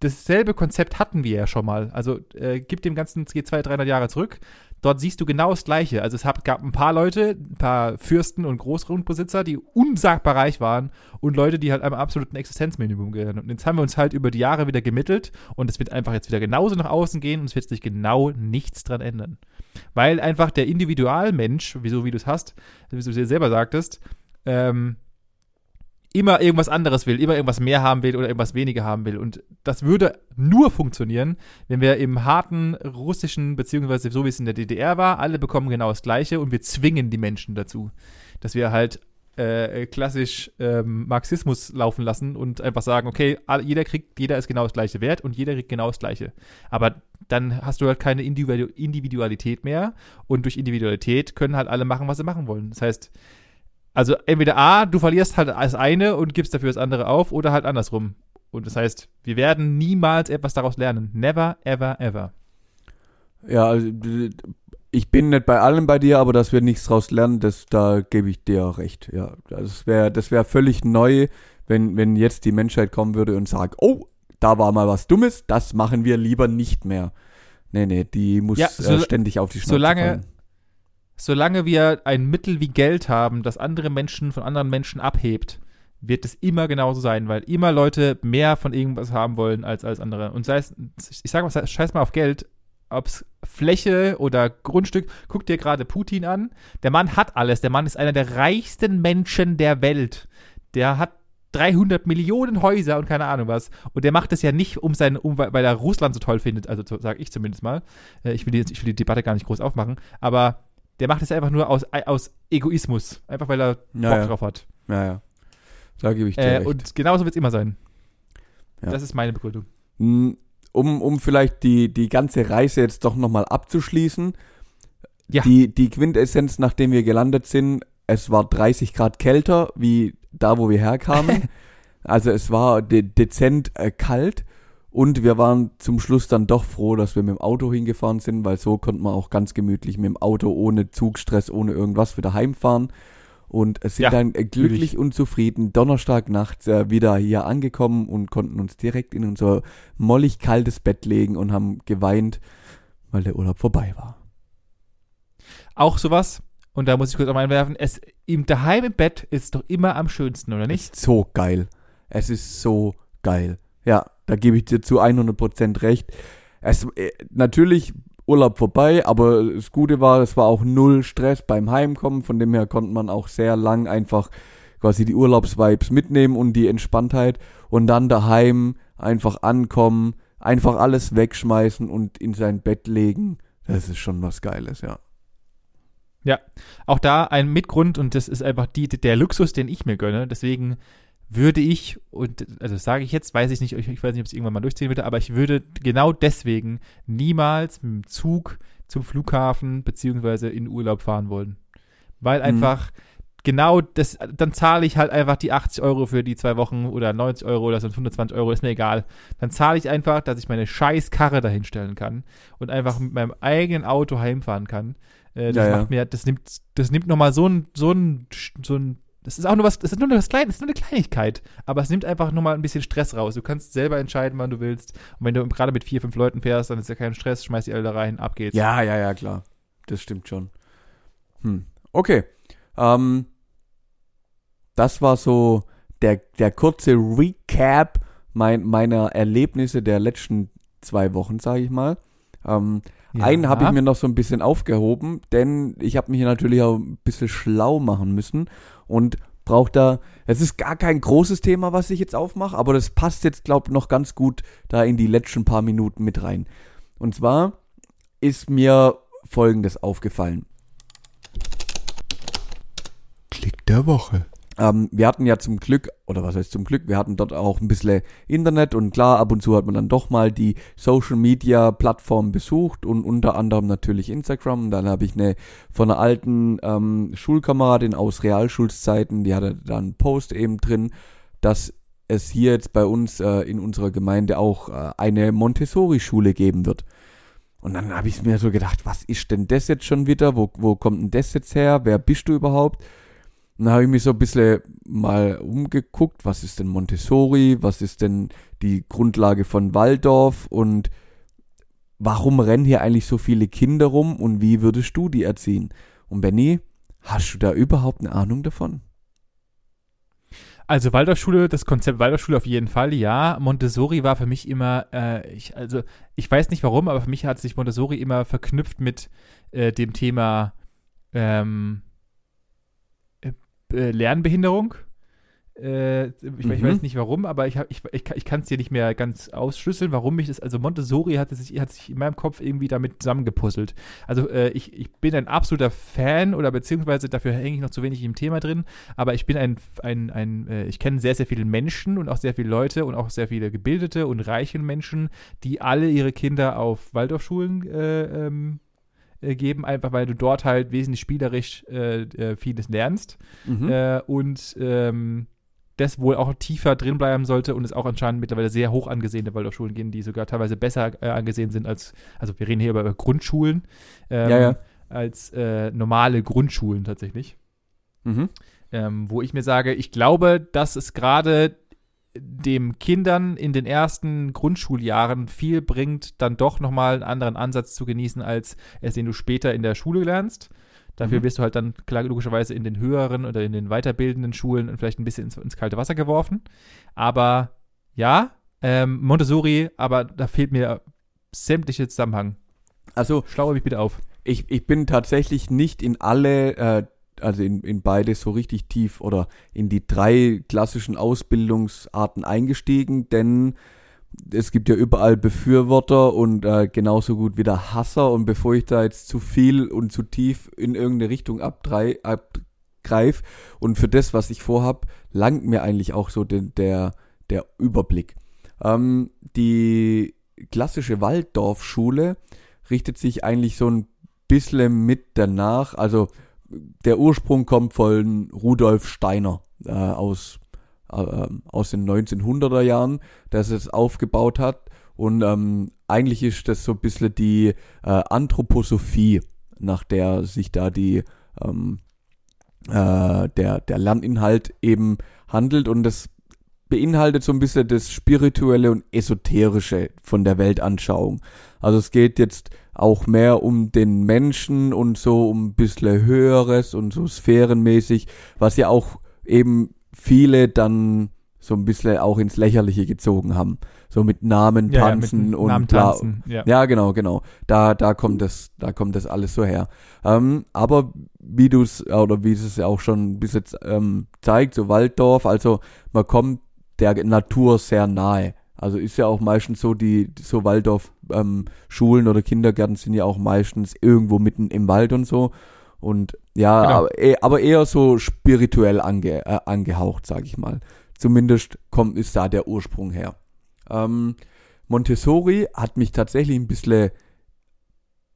dasselbe Konzept hatten wir ja schon mal. Also äh, gib dem Ganzen, geht 200, 300 Jahre zurück. Dort siehst du genau das Gleiche. Also es gab ein paar Leute, ein paar Fürsten und Großgrundbesitzer, die unsagbar reich waren und Leute, die halt am absoluten Existenzminimum gehören. Und jetzt haben wir uns halt über die Jahre wieder gemittelt und es wird einfach jetzt wieder genauso nach außen gehen und es wird sich genau nichts dran ändern. Weil einfach der Individualmensch, wieso wie du es hast, wie du es selber sagtest, ähm, immer irgendwas anderes will, immer irgendwas mehr haben will oder irgendwas weniger haben will. Und das würde nur funktionieren, wenn wir im harten russischen, beziehungsweise so wie es in der DDR war, alle bekommen genau das Gleiche und wir zwingen die Menschen dazu. Dass wir halt äh, klassisch ähm, Marxismus laufen lassen und einfach sagen, okay, jeder kriegt, jeder ist genau das gleiche Wert und jeder kriegt genau das gleiche. Aber dann hast du halt keine Individu Individualität mehr und durch Individualität können halt alle machen, was sie machen wollen. Das heißt, also entweder A, du verlierst halt das eine und gibst dafür das andere auf oder halt andersrum. Und das heißt, wir werden niemals etwas daraus lernen. Never, ever, ever. Ja, also ich bin nicht bei allem bei dir, aber dass wir nichts draus lernen, das, da gebe ich dir recht. Ja, das wäre das wäre völlig neu, wenn, wenn jetzt die Menschheit kommen würde und sagt, oh, da war mal was Dummes, das machen wir lieber nicht mehr. Nee, nee, die muss Ja, äh, so- ständig auf die Schnauze solange- fallen. Solange wir ein Mittel wie Geld haben, das andere Menschen von anderen Menschen abhebt, wird es immer genauso sein, weil immer Leute mehr von irgendwas haben wollen als als andere. Und sei es, ich sage mal, scheiß mal auf Geld, ob es Fläche oder Grundstück, guck dir gerade Putin an. Der Mann hat alles. Der Mann ist einer der reichsten Menschen der Welt. Der hat 300 Millionen Häuser und keine Ahnung was. Und der macht das ja nicht, um sein, um, weil weil er Russland so toll findet, also sage ich zumindest mal. Äh, Ich will, die, ich will die Debatte gar nicht groß aufmachen, aber der macht es einfach nur aus, aus Egoismus. Einfach weil er Ja, Bock drauf hat. Ja, ja. Da gebe ich dir Äh, recht. und genauso wird es immer sein. Ja. Das ist meine Begründung. Mm, Um, um vielleicht die, die ganze Reise jetzt doch nochmal abzuschließen. Ja. Die, die Quintessenz, nachdem wir gelandet sind, es war 30 Grad kälter wie da, wo wir herkamen. also es war de dezent äh, kalt und wir waren zum Schluss dann doch froh, dass wir mit dem Auto hingefahren sind, weil so konnte man auch ganz gemütlich mit dem Auto ohne Zugstress, ohne irgendwas wieder heimfahren. Und es sind Ja, dann glücklich und zufrieden Donnerstag nachts äh, wieder hier angekommen und konnten uns direkt in unser mollig kaltes Bett legen und haben geweint, weil der Urlaub vorbei war. Auch sowas, und da muss ich kurz auch mal einwerfen, es im daheim im Bett ist doch immer am schönsten, oder nicht? So geil. Es ist so geil. Ja, da gebe ich dir zu 100% recht. Es, äh, natürlich Urlaub vorbei, aber das Gute war, es war auch null Stress beim Heimkommen. Von dem her konnte man auch sehr lang einfach quasi die Urlaubsvibes mitnehmen und die Entspanntheit und dann daheim einfach ankommen, einfach alles wegschmeißen und in sein Bett legen. Das ist schon was Geiles, ja. Auch da ein Mitgrund, und das ist einfach die, der Luxus, den ich mir gönne. Deswegen würde ich, und also das sage ich jetzt, weiß ich nicht, ich, ich weiß nicht, ob es irgendwann mal durchziehen würde, aber ich würde genau deswegen niemals mit dem Zug zum Flughafen beziehungsweise in Urlaub fahren wollen. Weil einfach genau das, dann zahle ich halt einfach die 80 Euro für die zwei Wochen oder 90 Euro oder sonst 120 Euro, ist mir egal. Dann zahle ich einfach, dass ich meine scheiß Karre dahin stellen kann und einfach mit meinem eigenen Auto heimfahren kann. Äh, das Ja, ja. macht mir, das nimmt, das nimmt nochmal so ein, so ein, so ein, das ist auch nur was, das ist nur was Kleines, das ist nur eine Kleinigkeit, aber es nimmt einfach nochmal ein bisschen Stress raus. Du kannst selber entscheiden, wann du willst. Und wenn du gerade mit vier, fünf Leuten fährst, dann ist ja kein Stress, schmeiß die alle da rein, ab geht's. Ja, ja, ja, klar. Das stimmt schon. Hm. Okay. Ähm, das war so der, der kurze Recap mein, meiner Erlebnisse der letzten zwei Wochen, sage ich mal. Ähm, Ja. Einen habe ich mir noch so ein bisschen aufgehoben, denn ich habe mich hier natürlich auch ein bisschen schlau machen müssen und brauche da, es ist gar kein großes Thema, was ich jetzt aufmache, aber das passt jetzt, glaube ich, noch ganz gut da in die letzten paar Minuten mit rein. Und zwar ist mir Folgendes aufgefallen. Klick der Woche. Ähm, wir hatten ja zum Glück, oder was heißt zum Glück, wir hatten dort auch ein bisschen Internet und klar, ab und zu hat man dann doch mal die Social Media Plattform besucht und unter anderem natürlich Instagram. Dann habe ich eine von einer alten ähm, Schulkameradin aus Realschulzeiten, die hatte da einen Post eben drin, dass es hier jetzt bei uns äh, in unserer Gemeinde auch äh, eine Montessori-Schule geben wird. Und dann habe ich mir so gedacht, was ist denn das jetzt schon wieder? Wo, wo kommt denn das jetzt her? Wer bist du überhaupt? Dann habe ich mich so ein bisschen mal umgeguckt, was ist denn Montessori, was ist denn die Grundlage von Waldorf und warum rennen hier eigentlich so viele Kinder rum und wie würdest du die erziehen? Und Benny, hast du da überhaupt eine Ahnung davon? Also Waldorfschule, das Konzept Waldorfschule auf jeden Fall, ja. Montessori war für mich immer, äh, ich, also ich weiß nicht warum, aber für mich hat sich Montessori immer verknüpft mit äh, dem Thema ähm, äh, Lernbehinderung. Äh, ich, ich Mhm. weiß nicht warum, aber ich, ich, ich, kann- ich kann es dir nicht mehr ganz ausschlüsseln, warum mich das, also Montessori hat sich, hat sich in meinem Kopf irgendwie damit zusammengepuzzelt. Also äh, ich, ich bin ein absoluter Fan oder beziehungsweise dafür hänge ich noch zu wenig im Thema drin, aber ich bin ein, ein, ein äh, ich kenne sehr, sehr viele Menschen und auch sehr viele Leute und auch sehr viele gebildete und reiche Menschen, die alle ihre Kinder auf Waldorfschulen äh, ähm, äh, geben, einfach weil du dort halt wesentlich spielerisch äh, äh, vieles lernst Mhm. äh, und ähm, das wohl auch tiefer drin bleiben sollte und es auch anscheinend mittlerweile sehr hoch angesehene Waldorfschulen gehen, die sogar teilweise besser angesehen sind als, also wir reden hier über Grundschulen, ähm, Ja, ja. als normale Grundschulen tatsächlich. Mhm. Ähm, wo ich mir sage, ich glaube, dass es gerade dem Kindern in den ersten Grundschuljahren viel bringt, dann doch nochmal einen anderen Ansatz zu genießen, als es den du später in der Schule lernst. Dafür Mhm. wirst du halt dann klar, logischerweise in den höheren oder in den weiterbildenden Schulen vielleicht ein bisschen ins, ins kalte Wasser geworfen. Aber ja, ähm, Montessori, aber da fehlt mir sämtliche Zusammenhang. Also Schlaue mich bitte auf. ich, ich bin tatsächlich nicht in alle, äh, also in, in beide so richtig tief oder in die drei klassischen Ausbildungsarten eingestiegen, denn es gibt ja überall Befürworter und äh, genauso gut wieder Hasser und bevor ich da jetzt zu viel und zu tief in irgendeine Richtung abdrei, abgreif und für das, was ich vorhab, langt mir eigentlich auch so den, der, der Überblick. Ähm, die klassische Waldorfschule richtet sich eigentlich so ein bisschen mit danach, also der Ursprung kommt von Rudolf Steiner äh, aus, äh, aus den 1900er Jahren, der es aufgebaut hat. Und ähm, eigentlich ist das so ein bisschen die äh, Anthroposophie, nach der sich da die ähm, äh, der, der Lerninhalt eben handelt. Und das beinhaltet so ein bisschen das Spirituelle und Esoterische von der Weltanschauung. Also es geht jetzt auch mehr um den Menschen und so um ein bisschen Höheres und so sphärenmäßig, was ja auch eben viele dann so ein bisschen auch ins Lächerliche gezogen haben. So mit Namen Ja, ja, tanzen mit und Namen tanzen. Ja. Ja, genau, genau. Da, da kommt das, da kommt das alles so her. Ähm, aber wie du es, oder wie es ja auch schon bis jetzt ähm, zeigt, so Walddorf, also man kommt der Natur sehr nahe. Also ist ja auch meistens so, die, so Waldorf ähm, Schulen oder Kindergärten sind ja auch meistens irgendwo mitten im Wald und so. Und ja, Genau. aber, eh- aber eher so spirituell ange, äh, angehaucht, sag ich mal. Zumindest kommt, ist da der Ursprung her. Ähm, Montessori hat mich tatsächlich ein bisschen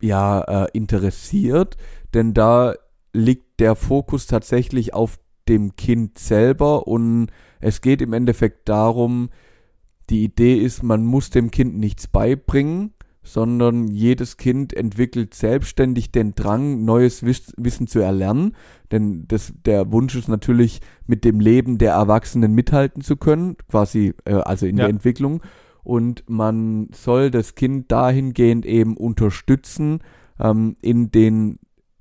ja, äh, interessiert, denn da liegt der Fokus tatsächlich auf dem Kind selber und es geht im Endeffekt darum, die Idee ist, man muss dem Kind nichts beibringen, sondern jedes Kind entwickelt selbstständig den Drang, neues Wiss Wissen zu erlernen. Denn das, der Wunsch ist natürlich, mit dem Leben der Erwachsenen mithalten zu können, quasi, äh, also in Ja. der Entwicklung. Und man soll das Kind dahingehend eben unterstützen, ähm, in den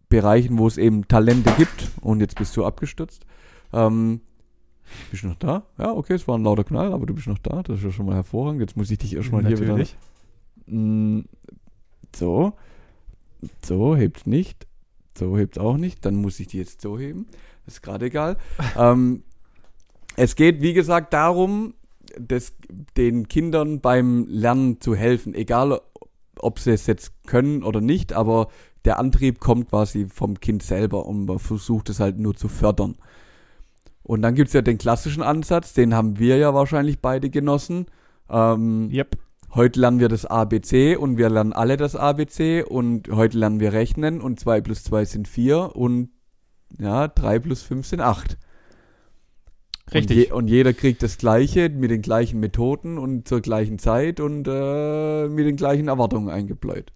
Bereichen, wo es eben Talente gibt. Und jetzt bist du abgestürzt. Ähm, bist du noch da? Ja, okay, es war ein lauter Knall, aber du bist noch da. Das ist ja schon mal hervorragend. Jetzt muss ich dich erstmal hier wieder. Natürlich. Mm, So. So, hebt nicht. So hebt auch nicht. Dann muss ich die jetzt so heben. Ist gerade egal. ähm, es geht, wie gesagt, darum, des, den Kindern beim Lernen zu helfen. Egal, ob sie es jetzt können oder nicht, aber der Antrieb kommt quasi vom Kind selber und man versucht es halt nur zu fördern. Und dann gibt's ja den klassischen Ansatz, den haben wir ja wahrscheinlich beide genossen. Ähm, Yep. Heute lernen wir das ABC und wir lernen alle das ABC und heute lernen wir rechnen und 2 plus 2 sind 4 und ja, 3 plus 5 sind 8. Richtig. Und, je, und jeder kriegt das Gleiche mit den gleichen Methoden und zur gleichen Zeit und äh, mit den gleichen Erwartungen eingebläut.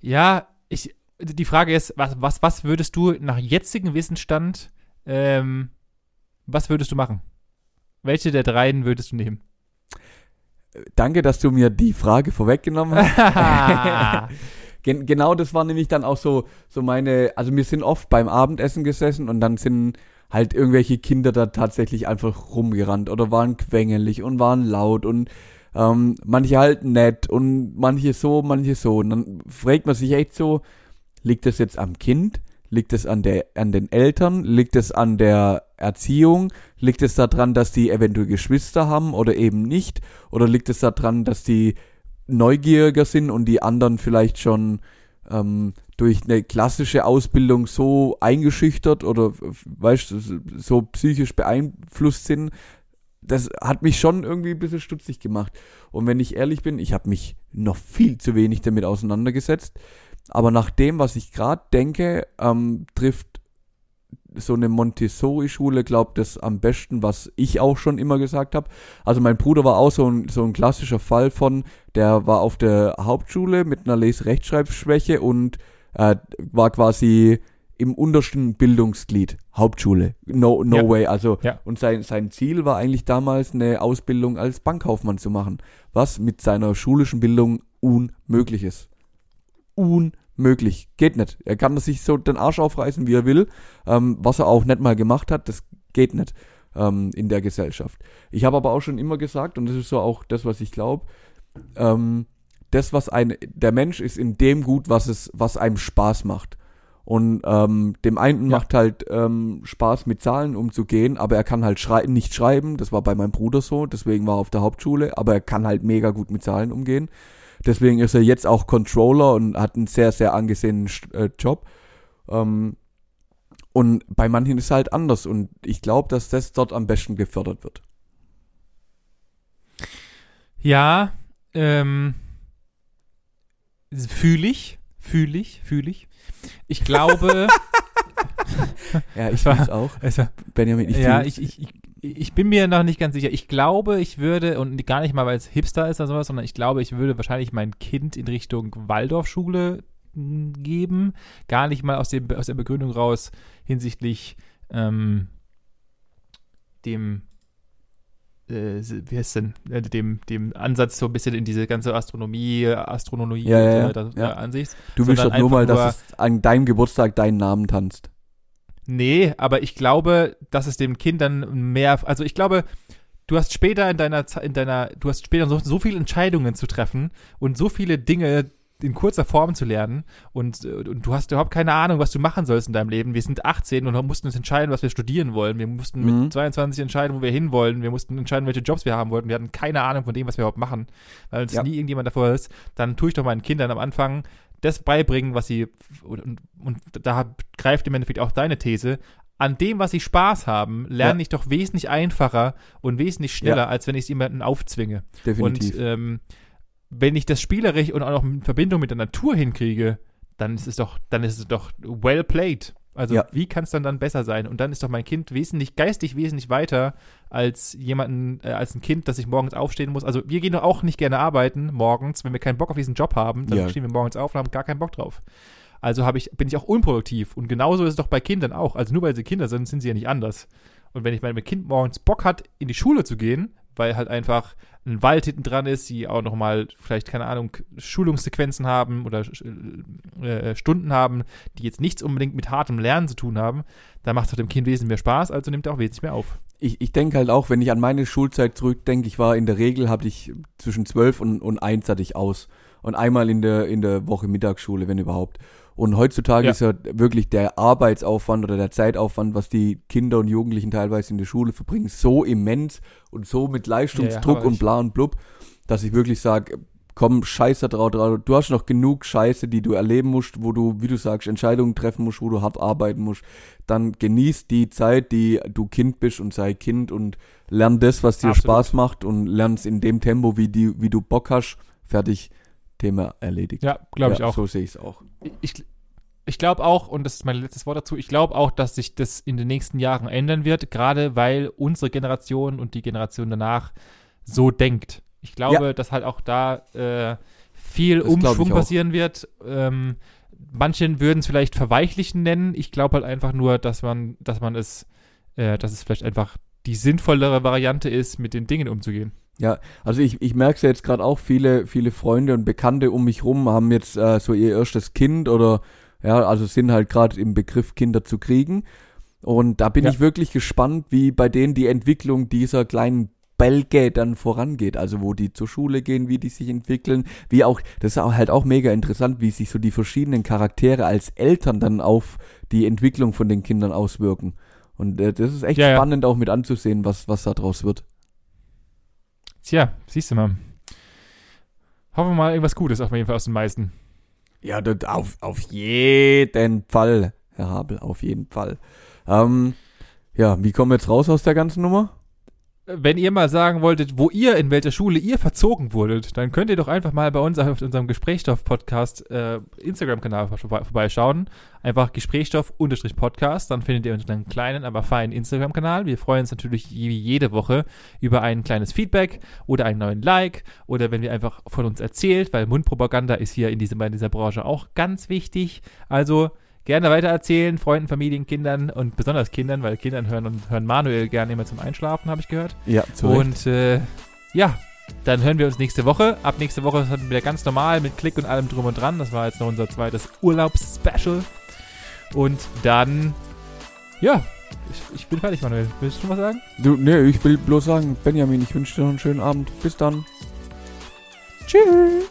Ja, ich, die Frage ist, was, was, was würdest du nach jetzigem Wissensstand, ähm, was würdest du machen? Welche der dreien würdest du nehmen? Danke, dass du mir die Frage vorweggenommen hast. Gen genau das war nämlich dann auch so, so meine, also wir sind oft beim Abendessen gesessen und dann sind halt irgendwelche Kinder da tatsächlich einfach rumgerannt oder waren quengelig und waren laut und ähm, manche halt nett und manche so, manche so. Und dann fragt man sich echt so, liegt das jetzt am Kind? Liegt es an der, an den Eltern? Liegt es an der Erziehung? Liegt es daran, dass die eventuell Geschwister haben oder eben nicht? Oder liegt es daran, dass die neugieriger sind und die anderen vielleicht schon ähm, durch eine klassische Ausbildung so eingeschüchtert oder weißt so psychisch beeinflusst sind, das hat mich schon irgendwie ein bisschen stutzig gemacht. Und wenn ich ehrlich bin, ich habe mich noch viel zu wenig damit auseinandergesetzt. Aber nach dem, was ich gerade denke, ähm, trifft so eine Montessori-Schule, glaubt das am besten, was ich auch schon immer gesagt habe. Also mein Bruder war auch so ein, so ein klassischer Fall von, der war auf der Hauptschule mit einer Les-Rechtschreibschwäche und äh, war quasi im untersten Bildungsglied, Hauptschule. No, no Ja. way. Also, Ja. und sein, sein Ziel war eigentlich damals eine Ausbildung als Bankkaufmann zu machen, was mit seiner schulischen Bildung unmöglich ist. Unmöglich. Geht nicht. Er kann sich so den Arsch aufreißen, wie er will. Ähm, was er auch nicht mal gemacht hat, das geht nicht ähm, in der Gesellschaft. Ich habe aber auch schon immer gesagt, und das ist so auch das, was ich glaube, ähm, das, was ein, der Mensch ist in dem gut, was es, was einem Spaß macht. Und ähm, dem einen Ja. macht halt ähm, Spaß, mit Zahlen umzugehen, aber er kann halt schrei nicht schreiben. Das war bei meinem Bruder so, deswegen war er auf der Hauptschule, aber er kann halt mega gut mit Zahlen umgehen. Deswegen ist er jetzt auch Controller und hat einen sehr, sehr angesehenen äh, Job. Ähm, und bei manchen ist es halt anders und ich glaube, dass das dort am besten gefördert wird. Ja, ähm, fühle ich, fühle ich, fühle ich. Ich glaube, Ja, ich war- fühl's auch. also, Benjamin, ich ja, ich, ich, ich, ich bin mir noch nicht ganz sicher. Ich glaube, ich würde, und gar nicht mal, weil es Hipster ist oder sowas, sondern ich glaube, ich würde wahrscheinlich mein Kind in Richtung Waldorfschule m, geben. Gar nicht mal aus, dem, aus der Begründung raus hinsichtlich ähm, dem, äh, wie heißt denn, äh, dem, dem Ansatz so ein bisschen in diese ganze Astronomie, Astronomie Ja, ja, ja, weiter ja. äh, Ansicht. Du willst doch nur mal, einfach dass es an deinem Geburtstag deinen Namen tanzt. Nee, aber ich glaube, dass es dem Kind dann mehr, also ich glaube, du hast später in deiner, in deiner, du hast später so, so viele Entscheidungen zu treffen und so viele Dinge in kurzer Form zu lernen und, und du hast überhaupt keine Ahnung, was du machen sollst in deinem Leben. Wir sind 18 und mussten uns entscheiden, was wir studieren wollen. Wir mussten Mhm. mit 22 entscheiden, wo wir hinwollen. Wir mussten entscheiden, welche Jobs wir haben wollten. Wir hatten keine Ahnung von dem, was wir überhaupt machen, weil uns Ja. nie irgendjemand davor ist. Dann tue ich doch meinen Kindern am Anfang das beibringen, was sie, und, und, da greift im Endeffekt auch deine These, an dem, was sie Spaß haben, lerne Ja. ich doch wesentlich einfacher und wesentlich schneller, als wenn ich es jemanden aufzwinge. Definitiv. Und ähm, wenn ich das spielerisch und auch noch in Verbindung mit der Natur hinkriege, dann ist es doch, dann ist es doch well played. Also Ja. wie kann es dann dann besser sein? Und dann ist doch mein Kind wesentlich, geistig wesentlich weiter als jemanden, äh, als ein Kind, das ich morgens aufstehen muss. Also wir gehen doch auch nicht gerne arbeiten morgens, wenn wir keinen Bock auf diesen Job haben, dann Ja. stehen wir morgens auf und haben gar keinen Bock drauf. Also habe ich, bin ich auch unproduktiv. Und genauso ist es doch bei Kindern auch. Also nur weil sie Kinder sind, sind sie ja nicht anders. Und wenn ich mein Kind morgens Bock hat, in die Schule zu gehen, weil halt einfach ein Wald hinten dran ist, die auch nochmal vielleicht, keine Ahnung, Schulungssequenzen haben oder äh, Stunden haben, die jetzt nichts unbedingt mit hartem Lernen zu tun haben, da macht es halt dem Kind wesentlich mehr Spaß, also nimmt er auch wesentlich mehr auf. Ich, ich denke halt auch, wenn ich an meine Schulzeit zurückdenke, ich war in der Regel, hatte ich zwischen zwölf und, und eins hatte ich aus. Und einmal in der, in der Woche Mittagsschule, wenn überhaupt. Und heutzutage Ja. ist ja wirklich der Arbeitsaufwand oder der Zeitaufwand, was die Kinder und Jugendlichen teilweise in der Schule verbringen, so immens und so mit Leistungsdruck Ja, ja, und bla und blub, dass ich wirklich sage, komm, scheiß da drauf, drauf. Du hast noch genug Scheiße, die du erleben musst, wo du, wie du sagst, Entscheidungen treffen musst, wo du hart arbeiten musst. Dann genieß die Zeit, die du Kind bist und sei Kind und lern das, was dir Absolut. Spaß macht und lern's in dem Tempo, wie, die, wie du Bock hast. Fertig. Thema erledigt. Ja, glaube ich Ja, auch. So sehe ich es auch. ich, ich glaube auch, und das ist mein letztes Wort dazu, ich glaube auch, dass sich das in den nächsten Jahren ändern wird, gerade weil unsere Generation und die Generation danach so denkt. Ich glaube, dass halt auch da äh, viel Das ich Umschwung passieren wird. Ähm, manche würden es vielleicht verweichlichen nennen. Ich glaube halt einfach nur, dass man, dass man es, äh, dass es vielleicht einfach die sinnvollere Variante ist, mit den Dingen umzugehen. Ja, also ich, ich merke es ja jetzt gerade auch, viele, viele Freunde und Bekannte um mich rum haben jetzt äh, so ihr erstes Kind oder ja, also sind halt gerade im Begriff, Kinder zu kriegen. Und da bin Ja. ich wirklich gespannt, wie bei denen die Entwicklung dieser kleinen Bälge dann vorangeht. Also wo die zur Schule gehen, wie die sich entwickeln, wie auch, das ist auch halt auch mega interessant, wie sich so die verschiedenen Charaktere als Eltern dann auf die Entwicklung von den Kindern auswirken. Und äh, das ist echt Ja, ja. spannend auch mit anzusehen, was, was da draus wird. Tja, siehst du mal. Hoffen wir mal irgendwas Gutes auf jeden Fall aus den meisten. Ja, auf, auf jeden Fall, Herr Habel, auf jeden Fall. Ähm, ja, wie kommen wir jetzt raus aus der ganzen Nummer? Wenn ihr mal sagen wolltet, wo ihr, in welcher Schule ihr verzogen wurdet, dann könnt ihr doch einfach mal bei uns auf unserem Gesprächsstoff-Podcast äh, Instagram-Kanal vorbe- vorbeischauen. Einfach Gesprächsstoff-Podcast, dann findet ihr unseren kleinen, aber feinen Instagram-Kanal. Wir freuen uns natürlich jede Woche über ein kleines Feedback oder einen neuen Like oder wenn ihr einfach von uns erzählt, weil Mundpropaganda ist hier in, diesem, in dieser Branche auch ganz wichtig. Also gerne weitererzählen, Freunden, Familien, Kindern und besonders Kindern, weil Kindern hören und hören Manuel gerne immer zum Einschlafen, habe ich gehört. Ja, zu Und äh, ja, dann hören wir uns nächste Woche. Ab nächste Woche ist es wieder ganz normal mit Klick und allem drum und dran. Das war jetzt noch unser zweites Urlaubs-Special. Und dann, ja, ich, ich bin fertig, Manuel. Willst du was sagen? Du, nee, ich will bloß sagen, Benjamin, ich wünsche dir noch einen schönen Abend. Bis dann. Tschüss.